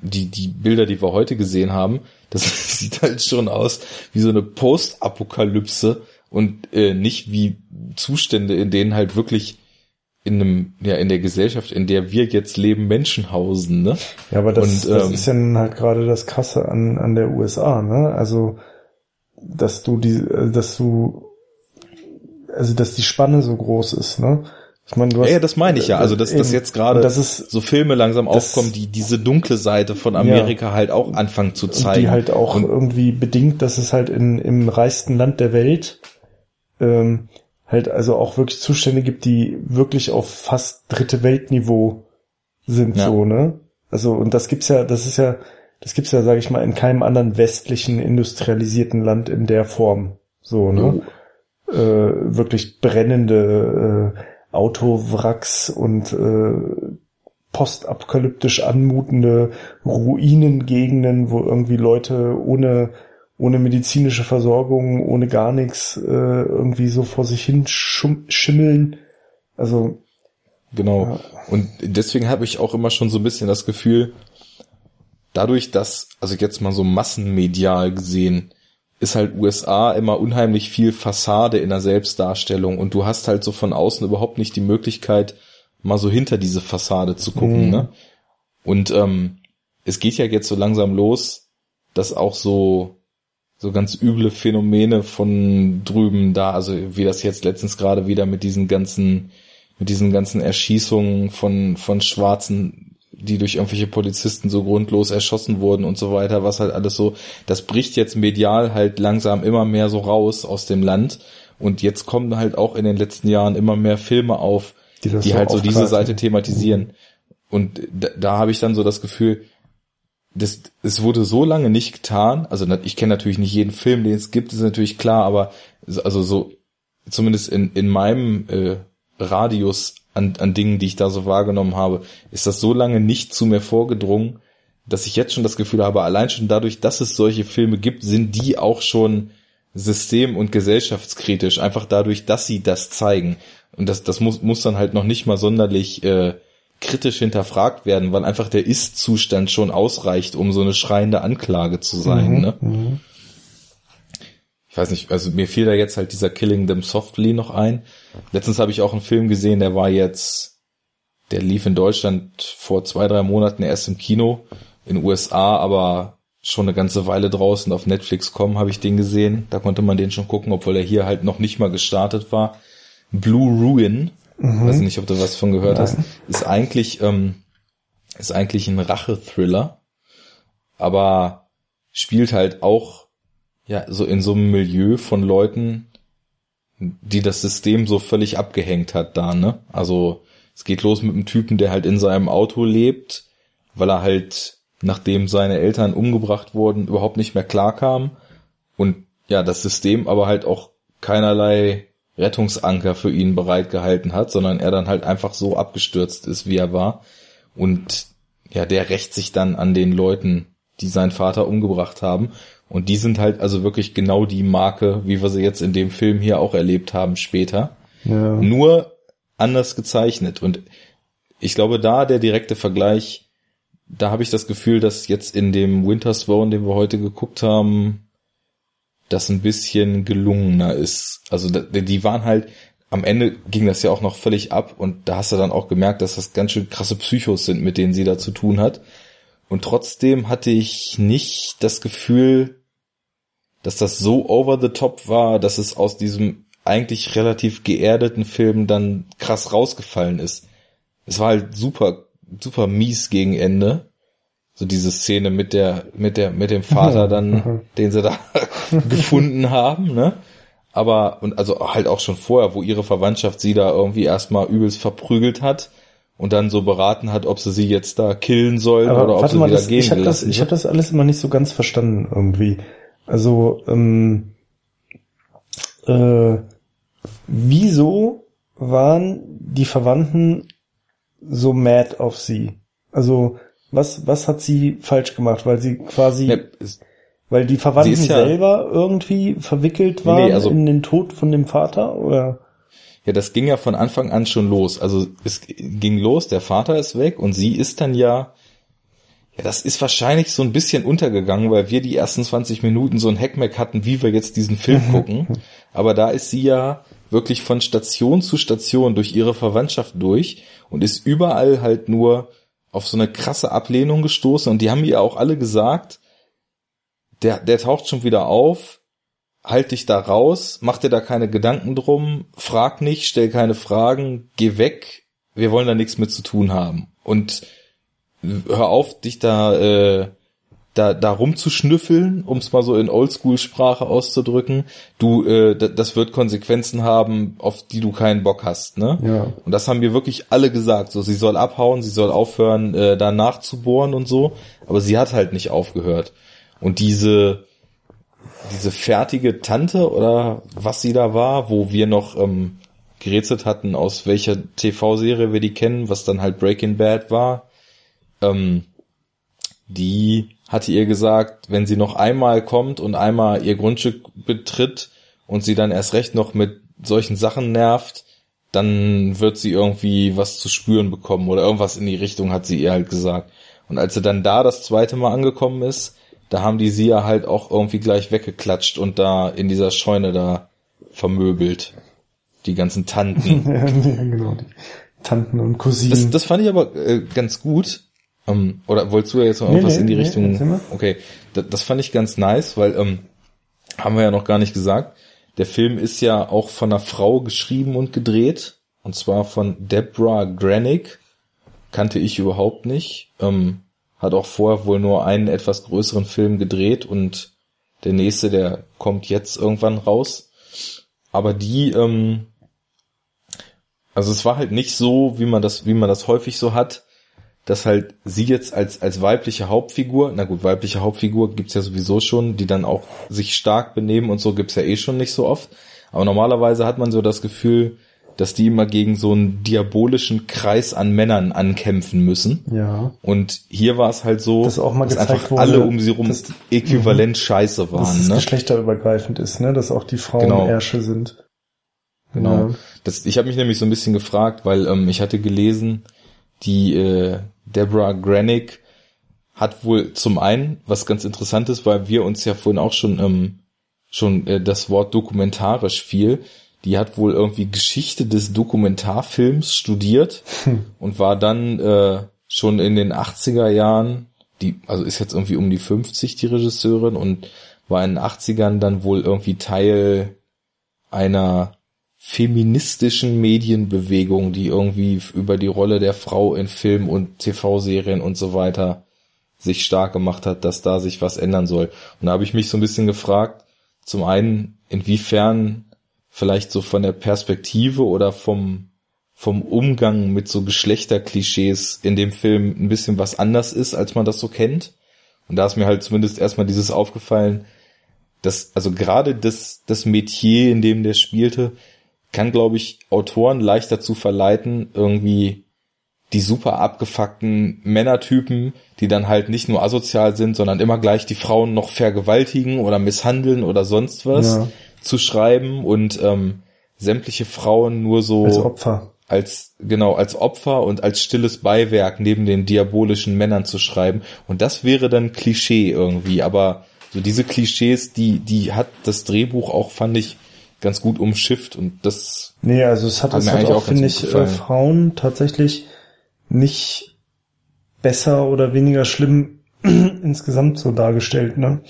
die, die Bilder, die wir heute gesehen haben, das <laughs> sieht halt schon aus wie so eine Postapokalypse und äh, nicht wie Zustände, in denen halt wirklich in einem, ja, in der Gesellschaft, in der wir jetzt leben, Menschen hausen, ne? Ja, aber das, Und, das ähm, ist ja halt gerade das Krasse an, an der USA, ne? Also, dass du die, äh, dass du, also, dass die Spanne so groß ist, ne? Ich meine, du hast, Ja, ja, das meine ich ja. Also, dass, dass eben. jetzt gerade Und das ist, so Filme langsam das- aufkommen, die diese dunkle Seite von Amerika halt auch anfangen zu zeigen. die halt auch Und irgendwie bedingt, dass es halt in, im reichsten Land der Welt ähm, halt also auch wirklich Zustände gibt, die wirklich auf fast dritte Weltniveau sind, Ja. so, ne? Also, und das gibt's ja, das ist ja, das gibt's ja, sage ich mal, in keinem anderen westlichen industrialisierten Land in der Form. So, ne? Oh. Äh, wirklich brennende äh, Autowracks und äh, postapokalyptisch anmutende Ruinengegenden, wo irgendwie Leute ohne ohne medizinische Versorgung, ohne gar nichts äh, irgendwie so vor sich hin schimmeln. Also Genau. Ja. Und deswegen habe ich auch immer schon so ein bisschen das Gefühl, dadurch, dass, also jetzt mal so massenmedial gesehen, ist halt USA immer unheimlich viel Fassade in der Selbstdarstellung und du hast halt so von außen überhaupt nicht die Möglichkeit, mal so hinter diese Fassade zu gucken, Mhm. ne? Und ähm, es geht ja jetzt so langsam los, dass auch so so ganz üble Phänomene von drüben da, also wie das jetzt letztens gerade wieder mit diesen ganzen mit diesen ganzen Erschießungen von, von Schwarzen, die durch irgendwelche Polizisten so grundlos erschossen wurden und so weiter, was halt alles so, das bricht jetzt medial halt langsam immer mehr so raus aus dem Land. Und jetzt kommen halt auch in den letzten Jahren immer mehr Filme auf, Die die so halt so diese. Seite thematisieren. Und da, da habe ich dann so das Gefühl, das, es wurde so lange nicht getan. Also ich kenne natürlich nicht jeden Film, den es gibt, ist natürlich klar, aber so- also so zumindest in, in meinem äh, Radius an, an Dingen, die ich da so wahrgenommen habe, ist das so lange nicht zu mir vorgedrungen, dass ich jetzt schon das Gefühl habe, allein schon dadurch, dass es solche Filme gibt, sind die auch schon system- und gesellschaftskritisch, einfach dadurch, dass sie das zeigen. Und das, das muss, muss dann halt noch nicht mal sonderlich äh, kritisch hinterfragt werden, weil einfach der Ist-Zustand schon ausreicht, um so eine schreiende Anklage zu sein. Mhm, Ne? Mhm. ich weiß nicht, also mir fiel da jetzt halt dieser Killing Them Softly noch ein. Letztens habe ich auch einen Film gesehen, der war jetzt, der lief in Deutschland vor zwei, drei Monaten erst im Kino, in USA, aber schon eine ganze Weile draußen auf Netflix.com habe ich den gesehen. Da konnte man den schon gucken, obwohl er hier halt noch nicht mal gestartet war. Blue Ruin, weiß nicht, ob du was von gehört hast, ist eigentlich, ähm, ist eigentlich ein Rache-Thriller, aber spielt halt auch ja, so in so einem Milieu von Leuten, die das System so völlig abgehängt hat da, ne? Also es geht los mit einem Typen, der halt in seinem Auto lebt, weil er halt, nachdem seine Eltern umgebracht wurden, überhaupt nicht mehr klarkam und ja, das System aber halt auch keinerlei Rettungsanker für ihn bereitgehalten hat, sondern er dann halt einfach so abgestürzt ist, wie er war. Und ja, der rächt sich dann an den Leuten, die seinen Vater umgebracht haben. Und die sind halt also wirklich genau die Marke, wie wir sie jetzt in dem Film hier auch erlebt haben später. Ja. Nur anders gezeichnet. Und ich glaube, da der direkte Vergleich, da habe ich das Gefühl, dass jetzt in dem Winter Swan, den wir heute geguckt haben, das ein bisschen gelungener ist. Also die waren halt, am Ende ging das ja auch noch völlig ab und da hast du dann auch gemerkt, dass das ganz schön krasse Psychos sind, mit denen sie da zu tun hat. Und trotzdem hatte ich nicht das Gefühl, dass das so over the top war, dass es aus diesem eigentlich relativ geerdeten Film dann krass rausgefallen ist. Es war halt super, super mies gegen Ende. So diese Szene mit der, mit der, mit dem Vater dann, den sie da <laughs> gefunden haben, ne? Aber, und also halt auch schon vorher, wo ihre Verwandtschaft sie da irgendwie erstmal übelst verprügelt hat und dann so beraten hat, ob sie sie jetzt da killen sollen Aber oder ob sie mal, wieder das, gehen ich habe das, ich hab das alles immer nicht so ganz verstanden irgendwie. Also, ähm, äh, wieso waren die Verwandten so mad auf sie? Also, was, was hat sie falsch gemacht? Weil sie quasi, Ne, es- weil die Verwandten ja- selber irgendwie verwickelt waren nee, also- in den Tod von dem Vater? Oder? Ja, das ging ja von Anfang an schon los. Also es ging los, der Vater ist weg und sie ist dann ja, ja, das ist wahrscheinlich so ein bisschen untergegangen, weil wir die ersten 20 Minuten so ein Hackmack hatten, wie wir jetzt diesen Film gucken. Aber da ist sie ja wirklich von Station zu Station durch ihre Verwandtschaft durch und ist überall halt nur auf so eine krasse Ablehnung gestoßen und die haben ihr auch alle gesagt, der, der taucht schon wieder auf, halt dich da raus, mach dir da keine Gedanken drum, frag nicht, stell keine Fragen, geh weg, wir wollen da nichts mit zu tun haben. Und hör auf, dich da, äh, da, da rumzuschnüffeln, um es mal so in Oldschool-Sprache auszudrücken. Du, äh, das wird Konsequenzen haben, auf die du keinen Bock hast, ne? Ja. Und das haben wir wirklich alle gesagt. So, sie soll abhauen, sie soll aufhören, äh, da nachzubohren und so. Aber sie hat halt nicht aufgehört. Und diese, diese fertige Tante oder was sie da war, wo wir noch ähm, gerätselt hatten, aus welcher TV-Serie wir die kennen, was dann halt Breaking Bad war, ähm, die hatte ihr gesagt, wenn sie noch einmal kommt und einmal ihr Grundstück betritt und sie dann erst recht noch mit solchen Sachen nervt, dann wird sie irgendwie was zu spüren bekommen oder irgendwas in die Richtung hat sie ihr halt gesagt. Und als sie dann da das zweite Mal angekommen ist, da haben die sie ja halt auch irgendwie gleich weggeklatscht und da in dieser Scheune da vermöbelt. Die ganzen Tanten. <laughs> ja, genau. Die Tanten und Cousinen. Das, das fand ich aber äh, ganz gut. Ähm, oder wolltest du ja jetzt noch Nee, irgendwas nee, in die nee, Richtung? okay, das, das fand ich ganz nice, weil ähm, haben wir ja noch gar nicht gesagt. Der Film ist ja auch von einer Frau geschrieben und gedreht. Und zwar von Deborah Granick. Kannte ich überhaupt nicht. Ähm, hat auch vorher wohl nur einen etwas größeren Film gedreht und der nächste, der kommt jetzt irgendwann raus. Aber die, ähm, also es war halt nicht so, wie man das, wie man das häufig so hat, dass halt sie jetzt als, als weibliche Hauptfigur, na gut, weibliche Hauptfigur gibt's ja sowieso schon, die dann auch sich stark benehmen und so gibt's ja eh schon nicht so oft. Aber normalerweise hat man so das Gefühl, dass die immer gegen so einen diabolischen Kreis an Männern ankämpfen müssen. ja. Und hier war es halt so, Dass auch mal dass einfach wurde, alle um sie rum dass- äquivalent scheiße Dass waren. es Ne? geschlechterübergreifend ist, ne? Dass auch die Frauen Genau. Ärsche sind. Genau. Ja. Das, ich habe mich nämlich so ein bisschen gefragt, weil ähm, ich hatte gelesen, die äh, Deborah Granick hat wohl zum einen was ganz Interessantes, weil wir uns ja vorhin auch schon ähm, schon äh, das Wort dokumentarisch fiel. Die hat wohl irgendwie Geschichte des Dokumentarfilms studiert <laughs> und war dann äh, schon in den 80er Jahren, die also ist jetzt irgendwie um die 50 die Regisseurin und war in den 80ern dann wohl irgendwie Teil einer feministischen Medienbewegung, die irgendwie über die Rolle der Frau in Film und TV-Serien und so weiter sich stark gemacht hat, dass da sich was ändern soll. Und da habe ich mich so ein bisschen gefragt, zum einen, inwiefern vielleicht so von der Perspektive oder vom, vom Umgang mit so Geschlechterklischees in dem Film ein bisschen was anders ist, als man das so kennt. Und da ist mir halt zumindest erstmal dieses aufgefallen, dass, also gerade das, das Metier, in dem der spielte, kann, glaube ich, Autoren leicht dazu verleiten, irgendwie die super abgefuckten Männertypen, die dann halt nicht nur asozial sind, sondern immer gleich die Frauen noch vergewaltigen oder misshandeln oder sonst was Ja. zu schreiben und ähm, sämtliche Frauen nur so Als Opfer. als genau als Opfer und als stilles Beiwerk neben den diabolischen Männern zu schreiben und das wäre dann Klischee irgendwie aber so diese Klischees die die hat das Drehbuch auch fand ich ganz gut umschifft und das Nee, also es hat, Hat es hat auch, auch finde ich, äh, gefallen. Frauen tatsächlich nicht besser oder weniger schlimm <clears throat> insgesamt so dargestellt, ne?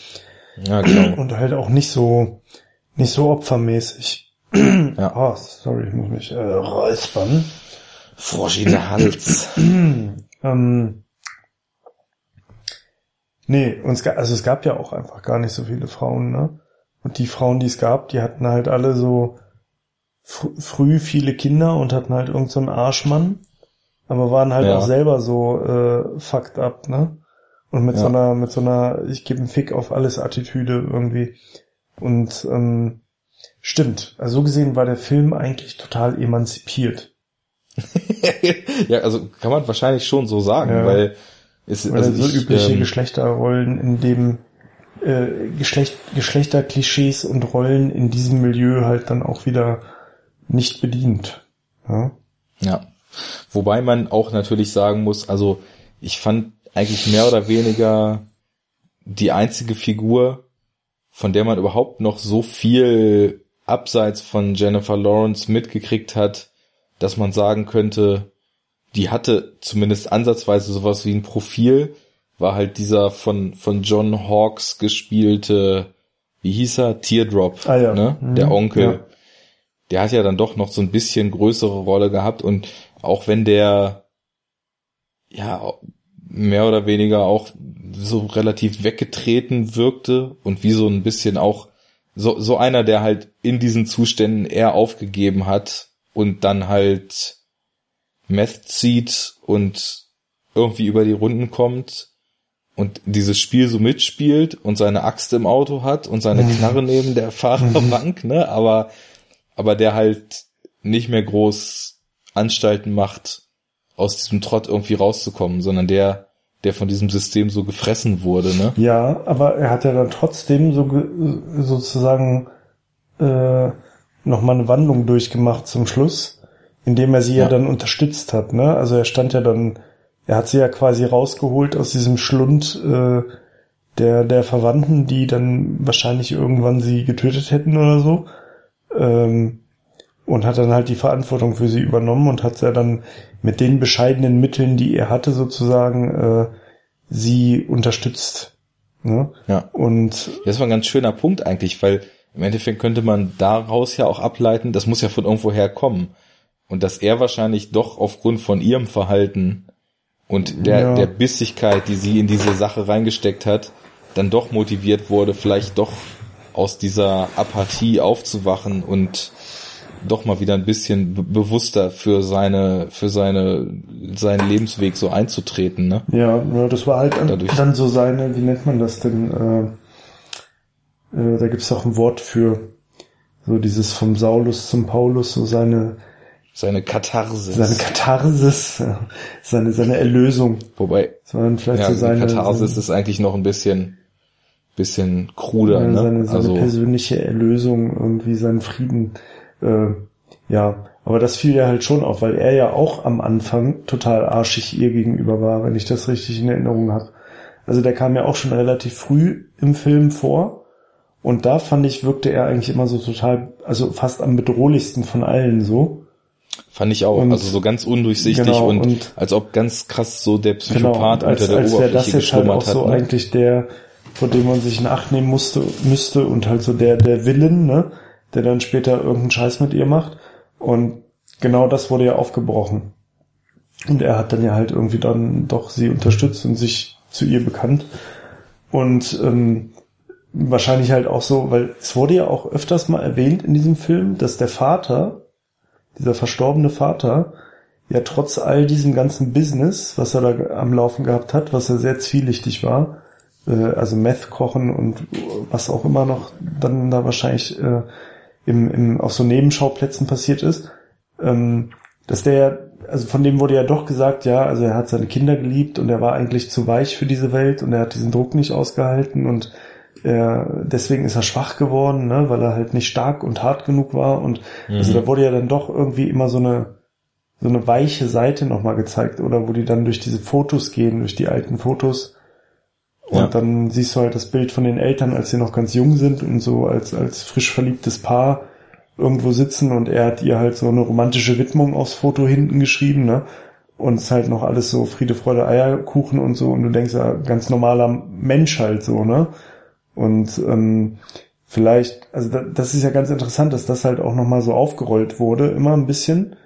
ja genau Und halt auch nicht so, nicht so opfermäßig. Ja. Oh, sorry, ich muss mich äh, räuspern. Frosch in der Hals. <clears throat> Ähm, nee, und es gab, also es gab ja auch einfach gar nicht so viele Frauen, ne? Und die Frauen, die es gab, die hatten halt alle so fr früh viele Kinder und hatten halt irgendeinen so einen Arschmann, aber waren halt Ja. auch selber so äh, fucked up, ne? Und mit Ja. so einer, mit so einer, ich gebe einen Fick auf alles Attitüde irgendwie. Und ähm, stimmt, also so gesehen war der Film eigentlich total emanzipiert. <laughs> ja, also kann man wahrscheinlich schon so sagen, Ja. weil es Weil also so ich, übliche ähm, Geschlechterrollen in dem äh, Geschlecht, Geschlechterklischees und Rollen in diesem Milieu halt dann auch wieder nicht bedient. Ja, Ja. Wobei man auch natürlich sagen muss, also ich fand eigentlich mehr oder weniger die einzige Figur, von der man überhaupt noch so viel abseits von Jennifer Lawrence mitgekriegt hat, dass man sagen könnte, die hatte zumindest ansatzweise sowas wie ein Profil, war halt dieser von, von John Hawkes gespielte, wie hieß er? Teardrop, Ah ja. ne? Mhm. Der Onkel Ja. der hat ja dann doch noch so ein bisschen größere Rolle gehabt und auch wenn der ja mehr oder weniger auch so relativ weggetreten wirkte und wie so ein bisschen auch so, so einer, der halt in diesen Zuständen eher aufgegeben hat und dann halt Meth zieht und irgendwie über die Runden kommt und dieses Spiel so mitspielt und seine Axt im Auto hat und seine Knarre neben der Fahrerbank, ne, aber aber der halt nicht mehr groß Anstalten macht, aus diesem Trott irgendwie rauszukommen, sondern der, der von diesem System so gefressen wurde, ne? ja, aber er hat ja dann trotzdem so ge- sozusagen äh, nochmal eine Wandlung durchgemacht zum Schluss, indem er sie ja. Ja. dann unterstützt hat. Ne? Also er stand ja dann, er hat sie ja quasi rausgeholt aus diesem Schlund äh, der, der Verwandten, die dann wahrscheinlich irgendwann sie getötet hätten oder so. Ähm, und hat dann halt die Verantwortung für sie übernommen und hat ja dann mit den bescheidenen Mitteln, die er hatte, sozusagen äh, sie unterstützt. Ne? Ja. Und Das war ein ganz schöner Punkt eigentlich, weil im Endeffekt könnte man daraus ja auch ableiten, das muss ja von irgendwoher kommen. Und dass er wahrscheinlich doch aufgrund von ihrem Verhalten und der, Ja. der Bissigkeit, die sie in diese Sache reingesteckt hat, dann doch motiviert wurde, vielleicht doch aus dieser Apathie aufzuwachen und doch mal wieder ein bisschen be bewusster für seine, für seine, seinen Lebensweg so einzutreten, ne? ja, das war halt Dadurch- dann so seine, wie nennt man das denn? Äh, äh, da gibt's auch ein Wort für so dieses vom Saulus zum Paulus, so seine Seine Katharsis. seine Katharsis, seine seine Erlösung. Wobei, dann vielleicht ja, so seine, Katharsis seine, ist eigentlich noch ein bisschen, bisschen kruder, Ja, ne? seine, seine also, persönliche Erlösung, irgendwie seinen Frieden. Äh, ja, aber das fiel ja halt schon auf, weil er ja auch am Anfang total arschig ihr gegenüber war, wenn ich das richtig in Erinnerung habe. Also der kam ja auch schon relativ früh im Film vor und da fand ich, wirkte er eigentlich immer so total, also fast am bedrohlichsten von allen so. Fand ich auch, und- also so ganz undurchsichtig Genau, und, und- als ob ganz krass so der Genau, Psychopath und als, unter der als wäre das Oberfläche jetzt halt auch geschlummert so hat. Ne? eigentlich der, vor dem man sich in Acht nehmen musste, müsste und halt so der, der Willen, ne, der dann später irgendeinen Scheiß mit ihr macht. Und genau das wurde ja aufgebrochen. Und er hat dann ja halt irgendwie dann doch sie unterstützt und sich zu ihr bekannt. Und ähm, wahrscheinlich halt auch so, weil es wurde ja auch öfters mal erwähnt in diesem Film, dass der Vater, dieser verstorbene Vater, ja trotz all diesem ganzen Business, was er da am Laufen gehabt hat, was er sehr zwielichtig war, äh, also Meth kochen und was auch immer noch dann da wahrscheinlich äh, im, im, auf so Nebenschauplätzen passiert ist, ähm, dass der ja, also von dem wurde ja doch gesagt, ja, also er hat seine Kinder geliebt und er war eigentlich zu weich für diese Welt und er hat diesen Druck nicht ausgehalten und er, deswegen ist er schwach geworden, ne, weil er halt nicht stark und hart genug war und also da wurde ja dann doch irgendwie immer so eine so eine weiche Seite nochmal gezeigt oder wo die dann durch diese Fotos gehen, durch die alten Fotos und Ja. dann siehst du halt das Bild von den Eltern, als sie noch ganz jung sind und so als als frisch verliebtes Paar irgendwo sitzen und er hat ihr halt so eine romantische Widmung aufs Foto hinten geschrieben, ne? Und es ist halt noch alles so Friede, Freude, Eierkuchen und so und du denkst ja, ganz normaler Mensch halt so, ne? Und ähm, vielleicht, also da, das ist ja ganz interessant, dass das halt auch nochmal so aufgerollt wurde, immer ein bisschen.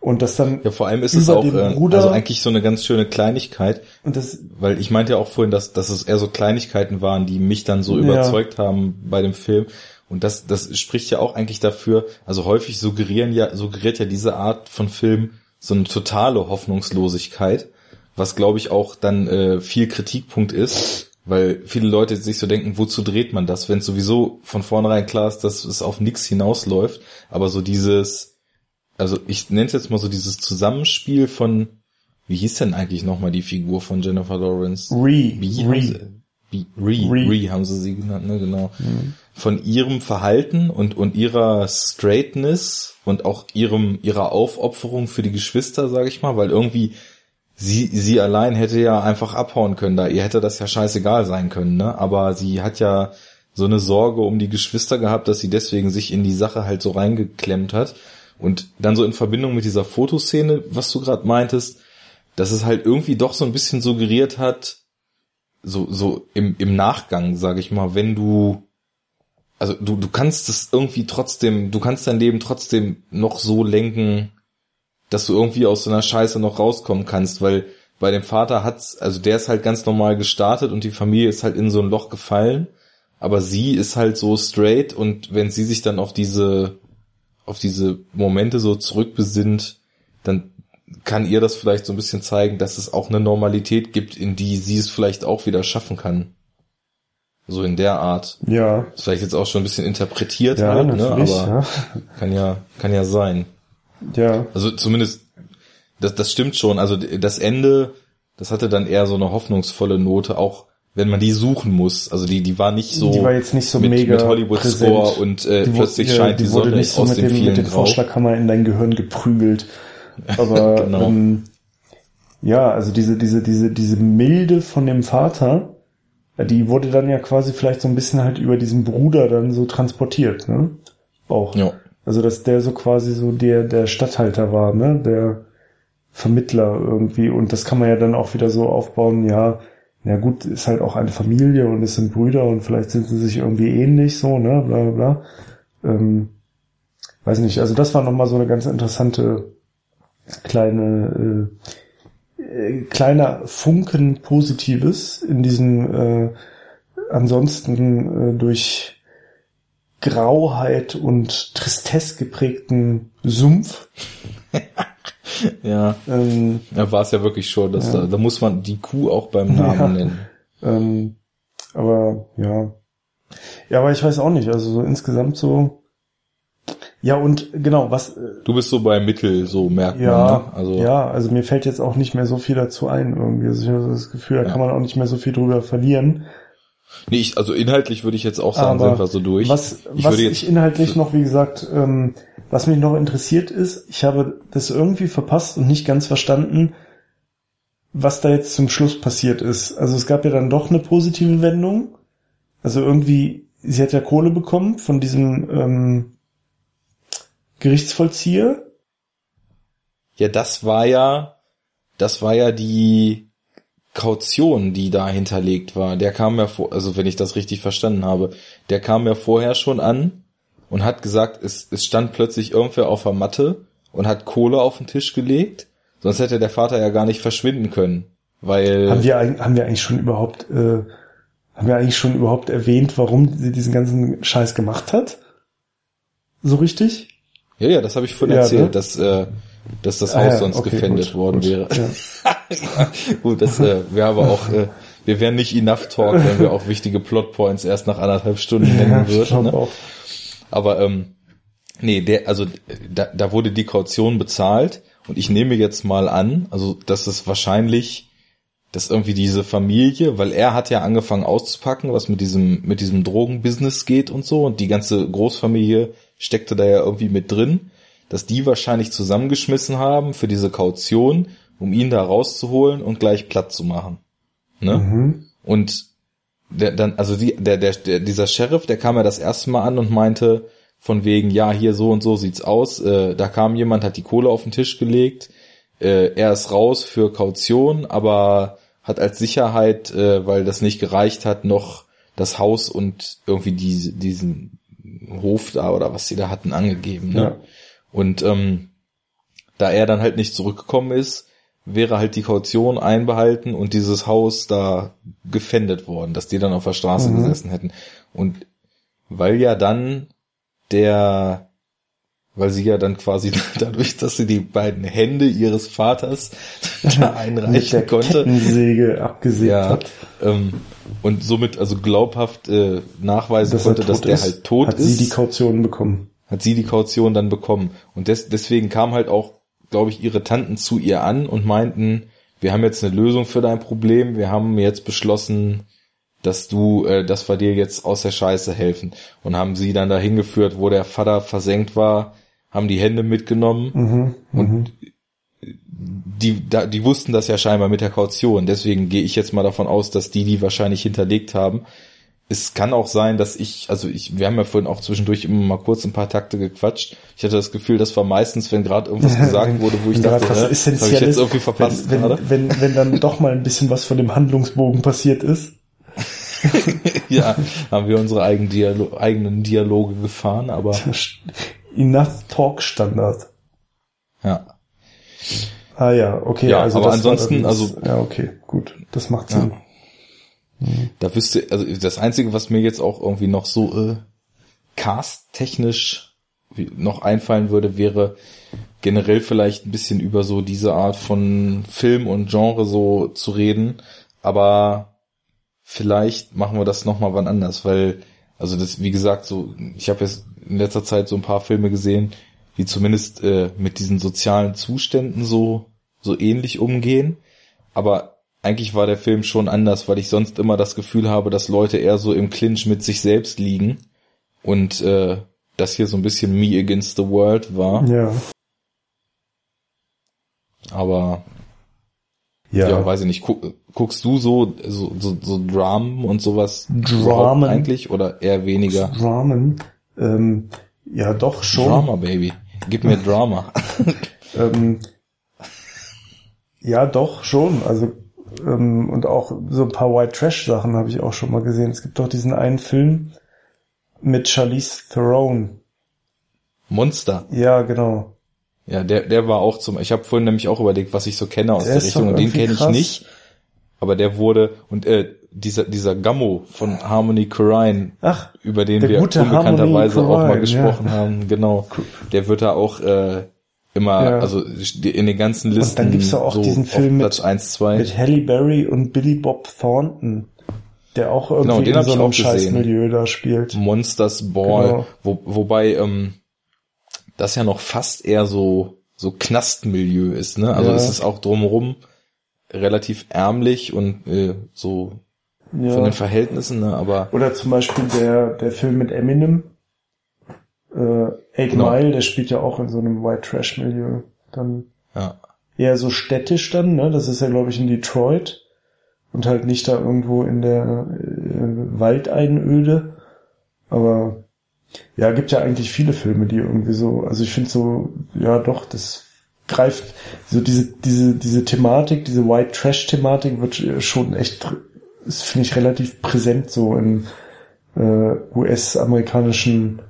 Und das dann. Ja, vor allem ist es auch, äh, Bruder- also eigentlich so eine ganz schöne Kleinigkeit, Und das, weil ich meinte ja auch vorhin, dass, dass es eher so Kleinigkeiten waren, die mich dann so Ja. überzeugt haben bei dem Film. Und das, das spricht ja auch eigentlich dafür, also häufig suggerieren ja, suggeriert ja diese Art von Film so eine totale Hoffnungslosigkeit, was glaube ich auch dann äh, viel Kritikpunkt ist, weil viele Leute sich so denken, wozu dreht man das, wenn es sowieso von vornherein klar ist, dass es auf nichts hinausläuft, aber so dieses, also ich nenne es jetzt mal so dieses Zusammenspiel von, wie hieß denn eigentlich nochmal die Figur von Jennifer Lawrence? Re, Wie haben Re. sie, wie, Re, Re. Re. haben sie sie genannt, ne, genau. Von ihrem Verhalten und, und ihrer Straightness und auch ihrem, ihrer Aufopferung für die Geschwister, sage ich mal, weil irgendwie sie, sie allein hätte ja einfach abhauen können, da. Ihr hätte das ja scheißegal sein können, ne, aber sie hat ja so eine Sorge um die Geschwister gehabt, dass sie deswegen sich in die Sache halt so reingeklemmt hat. Und dann so in Verbindung mit dieser Fotoszene, was du gerade meintest, dass es halt irgendwie doch so ein bisschen suggeriert hat, so, so im, im Nachgang, sage ich mal, wenn du, also du, du kannst es irgendwie trotzdem, du kannst dein Leben trotzdem noch so lenken, dass du irgendwie aus so einer Scheiße noch rauskommen kannst, weil bei dem Vater hat's, also der ist halt ganz normal gestartet und die Familie ist halt in so ein Loch gefallen, aber sie ist halt so straight und wenn sie sich dann auf diese, auf diese Momente so zurückbesinnt, dann kann ihr das vielleicht so ein bisschen zeigen, dass es auch eine Normalität gibt, in die sie es vielleicht auch wieder schaffen kann. So in der Art. ja, Ist vielleicht jetzt auch schon ein bisschen interpretiert ja, halt, ne? aber kann ja, kann ja sein. Ja. Also zumindest, das, das stimmt schon. Also das Ende, das hatte dann eher so eine hoffnungsvolle Note, auch wenn man die suchen muss. Also die, die war nicht so die war jetzt nicht so mit, mega mit Hollywood präsent. Score und äh, Die plötzlich ja, scheint die, die wurde Sonne nicht so aus mit dem vielen mit dem. Vorschlaghammer in dein Gehirn geprügelt. Aber <laughs> Genau. ähm, ja, also diese, diese, diese, diese Milde von dem Vater, ja, die wurde dann ja quasi vielleicht so ein bisschen halt über diesen Bruder dann so transportiert, ne? Auch. Ja. Also dass der so quasi so der, der Statthalter war, ne? Der Vermittler irgendwie. Und das kann man ja dann auch wieder so aufbauen, ja, ja gut, ist halt auch eine Familie und es sind Brüder und vielleicht sind sie sich irgendwie ähnlich, so, ne, bla bla bla. Ähm, weiß nicht, also das war nochmal so eine ganz interessante kleine, äh, äh, kleiner Funken Positives in diesem äh, ansonsten äh, durch Grauheit und Tristesse geprägten Sumpf. <laughs> Ja. Ähm, Ja, war es ja wirklich schon. Dass Ja. da, da muss man die Kuh auch beim Namen Ja. nennen. ähm, aber ja. Ja, aber ich weiß auch nicht, also so insgesamt so. Ja, und genau, was äh, Du bist so bei Mittel, so merkt ja, man. Ne? Also ja, also mir fällt jetzt auch nicht mehr so viel dazu ein irgendwie. Also ich habe das Gefühl, da Ja. kann man auch nicht mehr so viel drüber verlieren. Nee, ich, also inhaltlich würde ich jetzt auch sagen, Aber sind wir so durch. Was, ich was ich inhaltlich noch, wie gesagt, ähm, was mich noch interessiert ist, ich habe das irgendwie verpasst und nicht ganz verstanden, was da jetzt zum Schluss passiert ist. Also es gab ja dann doch eine positive Wendung. Also irgendwie, sie hat ja Kohle bekommen von diesem ähm, Gerichtsvollzieher. Ja, das war ja, das war ja die Kaution, die da hinterlegt war. Der kam ja vor, also wenn ich das richtig verstanden habe, der kam ja vorher schon an und hat gesagt, es, es stand plötzlich irgendwer auf der Matte und hat Kohle auf den Tisch gelegt. Sonst hätte der Vater ja gar nicht verschwinden können, weil Haben wir, haben wir eigentlich schon überhaupt, äh, haben wir eigentlich schon überhaupt erwähnt, warum sie diesen ganzen Scheiß gemacht hat? So richtig? ja, ja, das habe ich vorhin Ja, erzählt, ne? dass äh, dass das Ah Haus ja, sonst okay, gefändet gut, worden gut, wäre. Ja. <laughs> Gut, das äh, wäre aber auch, äh, wir wären nicht enough talk, wenn wir auch wichtige Plotpoints erst nach anderthalb Stunden nennen würden. Ne? Aber ähm, nee, der, also da, da wurde die Kaution bezahlt und ich nehme jetzt mal an, also dass es wahrscheinlich, dass irgendwie diese Familie, weil er hat ja angefangen auszupacken, was mit diesem mit diesem Drogenbusiness geht und so und die ganze Großfamilie steckte da ja irgendwie mit drin, dass die wahrscheinlich zusammengeschmissen haben für diese Kaution, um ihn da rauszuholen und gleich platt zu machen. Ne? Mhm. Und der, dann, also die, der, der, der, dieser Sheriff, der kam ja das erste Mal an und meinte, von wegen, ja, hier so und so sieht's aus. Äh, da kam jemand, hat die Kohle auf den Tisch gelegt. Äh, er ist raus für Kaution, aber hat als Sicherheit, äh, weil das nicht gereicht hat, noch das Haus und irgendwie diese, diesen Hof da oder was sie da hatten angegeben. Ne? Ja. Und ähm, da er dann halt nicht zurückgekommen ist, wäre halt die Kaution einbehalten und dieses Haus da gefändet worden, dass die dann auf der Straße Mhm. gesessen hätten. Und weil ja dann der, weil sie ja dann quasi <laughs> dadurch, dass sie die beiden Hände ihres Vaters <laughs> da Mit der einreichen konnte, Kettensäge abgesägt ja, hat. ähm, und somit also glaubhaft äh, nachweisen Dass konnte, dass der ist, halt tot hat ist, sie die Kaution bekommen. Hat sie die Kaution dann bekommen. Und des, deswegen kam halt auch, glaube ich, ihre Tanten zu ihr an und meinten, wir haben jetzt eine Lösung für dein Problem, wir haben jetzt beschlossen, dass du, äh, dass wir dir jetzt aus der Scheiße helfen. Und haben sie dann dahin geführt, wo der Vater versenkt war, haben die Hände mitgenommen Mhm. und die, da, die wussten das ja scheinbar mit der Kaution. Deswegen gehe ich jetzt mal davon aus, dass die die wahrscheinlich hinterlegt haben. Es kann auch sein, dass ich, also ich, wir haben ja vorhin auch zwischendurch immer mal kurz ein paar Takte gequatscht. Ich hatte das Gefühl, das war meistens, wenn gerade irgendwas <laughs> gesagt wurde, wo ich dachte, was hä, das habe ich jetzt irgendwie verpasst wenn, wenn, wenn, wenn dann doch mal ein bisschen was von dem Handlungsbogen passiert ist. <laughs> Ja, haben wir unsere eigenen, Dialo eigenen Dialoge gefahren, aber Enough Talk Standard. ja. Ah ja, okay. Ja, also aber ansonsten, also- ja, okay, gut, das macht Sinn. Da wüsste, also das Einzige, was mir jetzt auch irgendwie noch so äh, cast-technisch noch einfallen würde, wäre generell vielleicht ein bisschen über so diese Art von Film und Genre so zu reden, aber vielleicht machen wir das nochmal wann anders, weil, also das, wie gesagt, so, ich habe jetzt in letzter Zeit so ein paar Filme gesehen, die zumindest äh, mit diesen sozialen Zuständen so, so ähnlich umgehen, aber eigentlich war der Film schon anders, weil ich sonst immer das Gefühl habe, dass Leute eher so im Clinch mit sich selbst liegen und äh, das hier so ein bisschen Me Against the World war, Ja. aber Ja. ja, weiß ich nicht, guck, guckst du so, so, so, so Dramen und sowas Dramen? eigentlich oder eher weniger? Dramen. Ähm, ja, doch schon. Drama, Baby. Gib mir Drama. <laughs> Ähm, ja, doch schon. Also ähm, und auch so ein paar White Trash Sachen habe ich auch schon mal gesehen. Es gibt doch diesen einen Film mit Charlize Theron. Monster. Ja, genau. Ja, der, der war auch zum, ich habe vorhin nämlich auch überlegt, was ich so kenne aus Der der Richtung und den kenne ich nicht. Aber der wurde, und äh, dieser, dieser Gammo von Harmony Korine, Ach, über den wir unbekannterweise auch mal gesprochen ja. haben, genau. Der wird da auch äh, immer, Ja. also in den ganzen Listen dann gibt's ja auch so diesen Film mit- Platz 1, 2. mit Halle Berry und Billy Bob Thornton, der auch irgendwie Genau, in so einem. Scheißmilieu da spielt. Monsters Ball, Genau. wo, wobei ähm, das ja noch fast eher so so Knastmilieu ist, ne? Also Ja. es ist auch drumherum relativ ärmlich und äh, so von Ja. den Verhältnissen, ne? Aber Oder zum Beispiel der, der Film mit Eminem, äh, Eight Genau. Mile, der spielt ja auch in so einem White Trash Milieu. Dann ja, eher so städtisch dann, ne? Das ist ja, glaube ich, in Detroit und halt nicht da irgendwo in der äh, Waldeinöde. Aber ja, gibt ja eigentlich viele Filme, die irgendwie so, also ich finde so, ja doch, das greift so diese diese diese Thematik, diese White Trash Thematik wird schon echt, ist finde ich relativ präsent so in äh, US-amerikanischen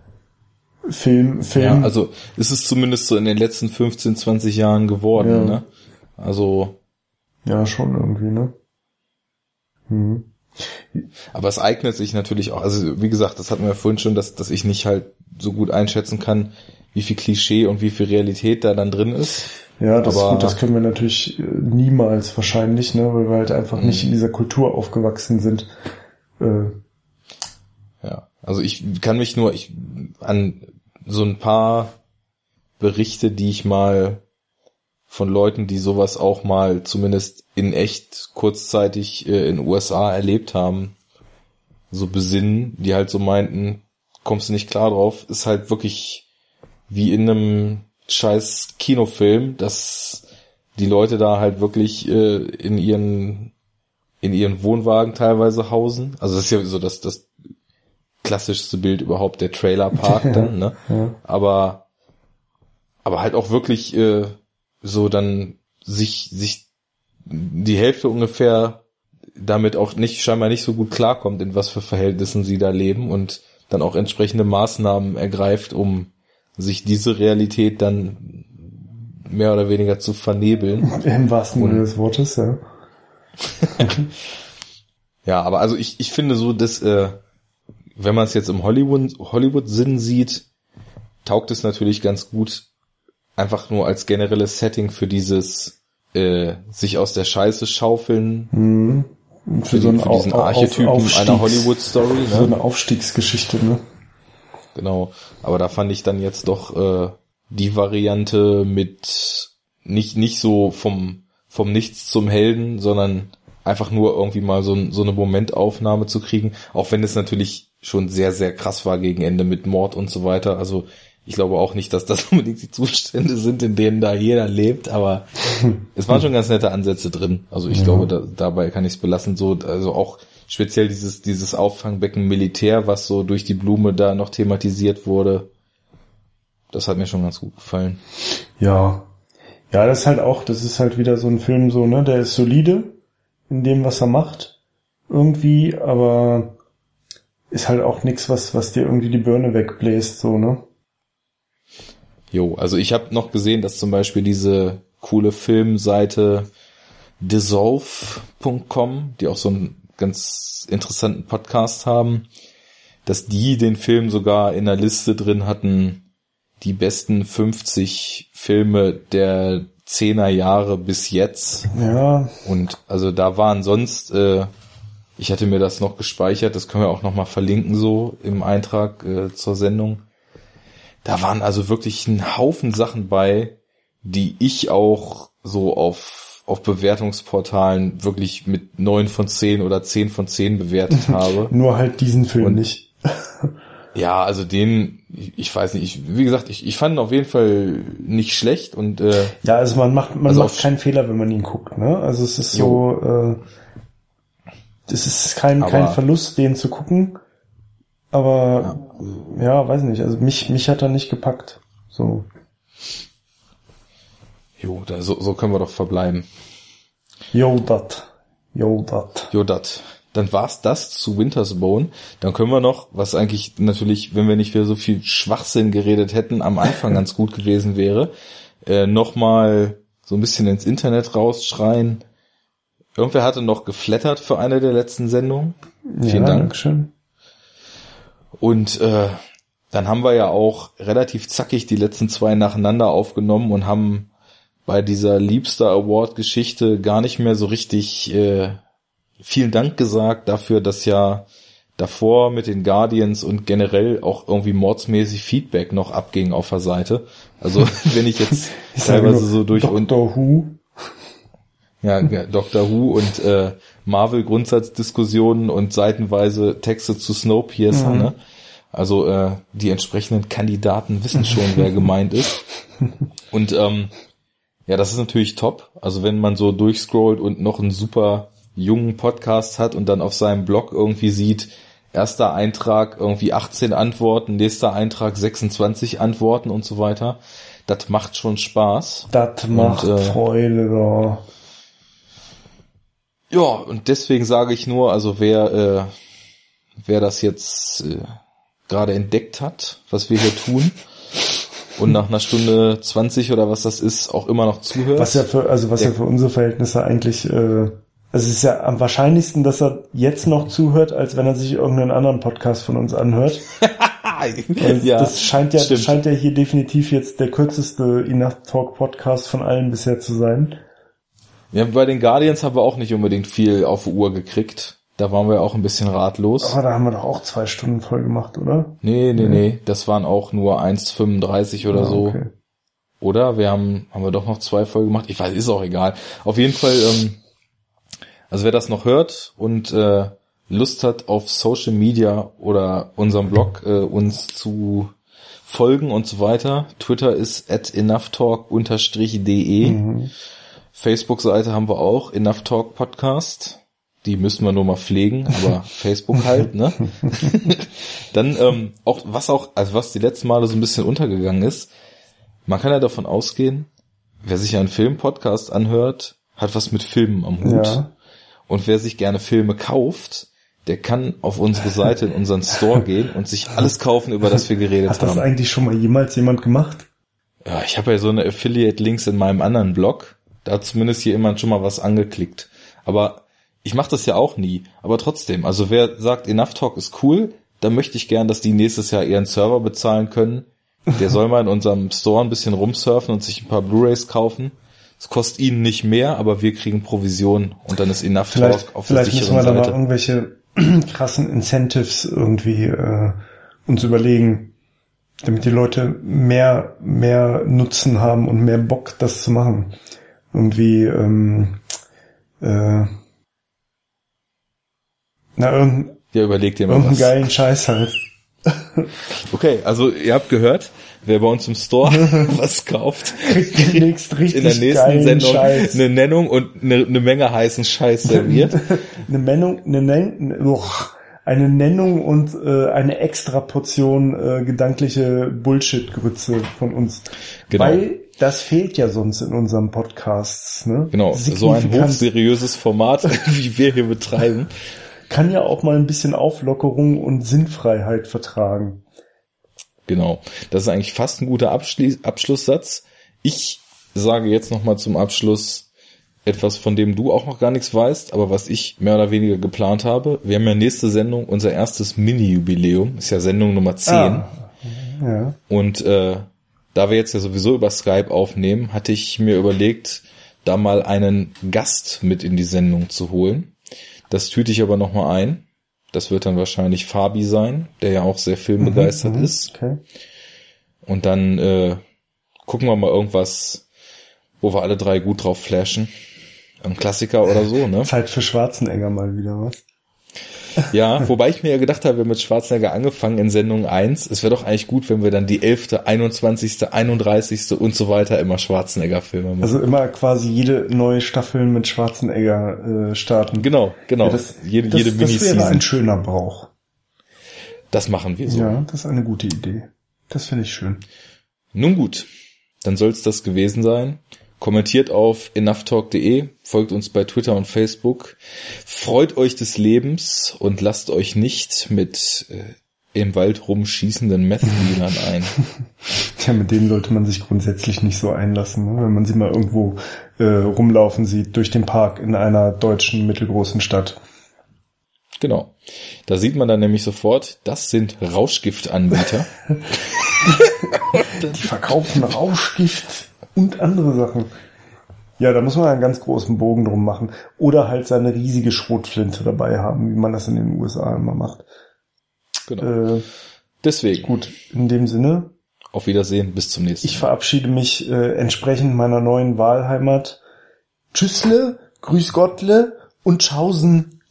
Film, ja, Film. also ist es zumindest so in den letzten 15, 20 Jahren geworden, Ja. ne? Also ja schon irgendwie, ne? Hm. Aber es eignet sich natürlich auch, also wie gesagt, das hatten wir vorhin schon, dass, dass ich nicht halt so gut einschätzen kann, wie viel Klischee und wie viel Realität da dann drin ist. Ja, das, Aber- gut, das können wir natürlich äh, niemals wahrscheinlich, ne, weil wir halt einfach nicht Mhm. in dieser Kultur aufgewachsen sind. Äh, Ja, also ich kann mich nur ich, an so ein paar Berichte, die ich mal von Leuten, die sowas auch mal zumindest in echt kurzzeitig äh, in USA erlebt haben, so besinnen, die halt so meinten, kommst du nicht klar drauf, ist halt wirklich wie in einem scheiß Kinofilm, dass die Leute da halt wirklich äh, in ihren in ihren Wohnwagen teilweise hausen. Also das ist ja so das das klassischste Bild überhaupt der Trailerpark <laughs> dann, ne? ja. aber aber halt auch wirklich äh, so dann sich sich die Hälfte ungefähr damit auch nicht, scheinbar nicht so gut klarkommt, in was für Verhältnissen sie da leben und dann auch entsprechende Maßnahmen ergreift, um sich diese Realität dann mehr oder weniger zu vernebeln. <laughs> Im wahrsten Sinne des Wortes, ja. <laughs> ja, aber also ich, ich finde so, dass, äh, wenn man es jetzt im Hollywood, Hollywood-Sinn sieht, taugt es natürlich ganz gut, einfach nur als generelles Setting für dieses äh, sich aus der Scheiße schaufeln. Mhm. Für, für, so den, für diesen Archetypen auf, einer Hollywood-Story. Ne? So eine Aufstiegsgeschichte, ne? Genau. Aber da fand ich dann jetzt doch äh, die Variante mit nicht, nicht so vom, vom Nichts zum Helden, sondern einfach nur irgendwie mal so, so eine Momentaufnahme zu kriegen, auch wenn es natürlich schon sehr, sehr krass war gegen Ende mit Mord und so weiter. Also ich glaube auch nicht, dass das <laughs> unbedingt die Zustände sind, in denen da jeder lebt, aber <laughs> es waren schon ganz nette Ansätze drin. Also ich ja. glaube, da, dabei kann ich es belassen. So, also auch speziell dieses, dieses Auffangbecken Militär, was so durch die Blume da noch thematisiert wurde. Das hat mir schon ganz gut gefallen. Ja. Ja, das ist halt auch, das ist halt wieder so ein Film so, ne, der ist solide in dem, was er macht. Irgendwie, aber ist halt auch nix, was, was dir irgendwie die Birne wegbläst, so, ne? Jo, also ich habe noch gesehen, dass zum Beispiel diese coole Filmseite dissolve.com, die auch so einen ganz interessanten Podcast haben, dass die den Film sogar in der Liste drin hatten, die besten 50 Filme der zehner Jahre bis jetzt. Ja. Und also da waren sonst, äh, ich hatte mir das noch gespeichert, das können wir auch nochmal verlinken so im Eintrag äh, zur Sendung. Da waren also wirklich ein Haufen Sachen bei, die ich auch so auf, auf Bewertungsportalen wirklich mit neun von zehn oder zehn von zehn bewertet <laughs> habe. Nur halt diesen Film Und, nicht. <laughs> Ja, also den, ich, weiß nicht, ich, wie gesagt, ich, ich fand ihn auf jeden Fall nicht schlecht und äh, ja, also man macht man also macht keinen Fehler, wenn man ihn guckt, ne? Also es ist jo. so, äh, es ist kein aber, kein Verlust, den zu gucken, aber ja. ja, weiß nicht, also mich mich hat er nicht gepackt, so. Jo, da, so, so können wir doch verbleiben. Jo, dat. Jo, dat. Jo, dat dann war's das zu Winter's Bone. Dann können wir noch, was eigentlich natürlich, wenn wir nicht für so viel Schwachsinn geredet hätten, am Anfang <laughs> ganz gut gewesen wäre, äh, nochmal so ein bisschen ins Internet rausschreien. Irgendwer hatte noch geflattert für eine der letzten Sendungen. Vielen ja, Dank. Schön. Und äh, dann haben wir ja auch relativ zackig die letzten zwei nacheinander aufgenommen und haben bei dieser Liebster Award Geschichte gar nicht mehr so richtig äh, vielen Dank gesagt dafür, dass ja davor mit den Guardians und generell auch irgendwie mordsmäßig Feedback noch abging auf der Seite. Also <laughs> wenn ich jetzt ich teilweise so durch Doctor Who. Ja, Doctor Who und äh, Marvel Grundsatzdiskussionen und seitenweise Texte zu Snowpiercer, mhm. ne? Also äh, die entsprechenden Kandidaten wissen schon, <laughs> wer gemeint ist. Und ähm, ja, das ist natürlich top. Also wenn man so durchscrollt und noch ein super jungen Podcast hat und dann auf seinem Blog irgendwie sieht, erster Eintrag irgendwie 18 Antworten, nächster Eintrag 26 Antworten und so weiter. Das macht schon Spaß. Das macht und, äh, Freude, ja. Ja, und deswegen sage ich nur, also wer, äh, wer das jetzt äh, gerade entdeckt hat, was wir hier tun, und nach einer Stunde 20 oder was das ist, auch immer noch zuhört. Was ja für, also was ja für unsere Verhältnisse eigentlich äh, also es ist ja am wahrscheinlichsten, dass er jetzt noch zuhört, als wenn er sich irgendeinen anderen Podcast von uns anhört. <laughs> ja, das scheint ja, das scheint ja hier definitiv jetzt der kürzeste Enough Talk Podcast von allen bisher zu sein. Ja, bei den Guardians haben wir auch nicht unbedingt viel auf Uhr gekriegt. Da waren wir auch ein bisschen ratlos. Aber da haben wir doch auch zwei Stunden voll gemacht, oder? Nee, nee, nee. nee. Das waren auch nur 1,35 oder ah, so. Okay. Oder? Wir haben, haben wir doch noch zwei voll gemacht. Ich weiß, ist auch egal. Auf jeden Fall, ähm, also wer das noch hört und äh, Lust hat auf Social Media oder unserem Blog äh, uns zu folgen und so weiter. Twitter ist at enoughtalk-de. Mhm. Facebook-Seite haben wir auch, Enough Talk Podcast. Die müssen wir nur mal pflegen, aber <laughs> Facebook halt, ne? <laughs> Dann ähm, auch, was auch, also was die letzten Male so ein bisschen untergegangen ist, man kann ja davon ausgehen, wer sich einen Film-Podcast anhört, hat was mit Filmen am Hut. Ja. Und wer sich gerne Filme kauft, der kann auf unsere Seite in unseren Store gehen und sich alles kaufen, über das wir geredet Hat das haben. eigentlich schon mal jemals jemand gemacht? Ja, ich habe ja so eine Affiliate-Links in meinem anderen Blog. Da hat zumindest hier jemand schon mal was angeklickt. Aber ich mache das ja auch nie. Aber trotzdem, also wer sagt, Enough Talk ist cool, dann möchte ich gern, dass die nächstes Jahr ihren Server bezahlen können. Der soll mal in unserem Store ein bisschen rumsurfen und sich ein paar Blu-rays kaufen. Es kostet ihnen nicht mehr, aber wir kriegen Provision und dann ist Enough Vielleicht, Talk auf der vielleicht müssen sicheren wir da mal Seite. irgendwelche <clears throat> krassen Incentives irgendwie äh, uns überlegen, damit die Leute mehr mehr Nutzen haben und mehr Bock, das zu machen. Irgendwie ähm, äh, na irgendeinen Ja, überleg dir mal irgendeinen was. geilen Scheiß halt. <laughs> Okay, also ihr habt gehört, wer bei uns im Store <laughs> was kauft, Kriegt demnächst richtig in der nächsten Sendung Scheiß. eine Nennung und eine, eine Menge heißen Scheiß serviert. <laughs> eine Nennung, eine, Nen uch, eine Nennung und äh, eine extra Portion äh, gedankliche Bullshit-Grütze von uns. Genau. Weil das fehlt ja sonst in unserem Podcast. Ne? Genau, so ein hochseriöses Format, <laughs> wie wir hier betreiben. Kann ja auch mal ein bisschen Auflockerung und Sinnfreiheit vertragen. Genau. Das ist eigentlich fast ein guter Abschli Abschlusssatz. Ich sage jetzt nochmal zum Abschluss etwas, von dem du auch noch gar nichts weißt, aber was ich mehr oder weniger geplant habe. Wir haben ja nächste Sendung, unser erstes Mini-Jubiläum, ist ja Sendung Nummer 10. Ah. Ja. Und äh, da wir jetzt ja sowieso über Skype aufnehmen, hatte ich mir überlegt, da mal einen Gast mit in die Sendung zu holen. Das tüte ich aber nochmal ein. Das wird dann wahrscheinlich Fabi sein, der ja auch sehr filmbegeistert Mhm, ist. Okay. Und dann äh, gucken wir mal irgendwas, wo wir alle drei gut drauf flashen. Ein Klassiker oder so, ne? Zeit für Schwarzenegger mal wieder, was? Ja, wobei ich mir ja gedacht habe, wir haben mit Schwarzenegger angefangen in Sendung 1. Es wäre doch eigentlich gut, wenn wir dann die 11., 21., 31. und so weiter immer Schwarzenegger-Filme machen. Also immer quasi jede neue Staffel mit Schwarzenegger äh, starten. genau, genau. Ja, das, jede das, jede das wäre ein schöner Brauch. Das machen wir so. Ja, das ist eine gute Idee. Das finde ich schön. Nun gut, dann soll es das gewesen sein. Kommentiert auf enoughtalk.de, folgt uns bei Twitter und Facebook, freut euch des Lebens und lasst euch nicht mit äh, im Wald rumschießenden Meth-Dealern ein. <laughs> Tja, mit denen sollte man sich grundsätzlich nicht so einlassen, ne? wenn man sie mal irgendwo äh, rumlaufen sieht durch den Park in einer deutschen mittelgroßen Stadt. Genau. Da sieht man dann nämlich sofort, das sind Rauschgiftanbieter. Die verkaufen Rauschgift und andere Sachen. Ja, da muss man einen ganz großen Bogen drum machen. Oder halt seine riesige Schrotflinte dabei haben, wie man das in den USA immer macht. Genau. Äh, Deswegen, gut, in dem Sinne, auf Wiedersehen, bis zum nächsten ich Mal. verabschiede mich äh, entsprechend meiner neuen Wahlheimat. Tschüssle, Grüß Gottle und Tschaußen.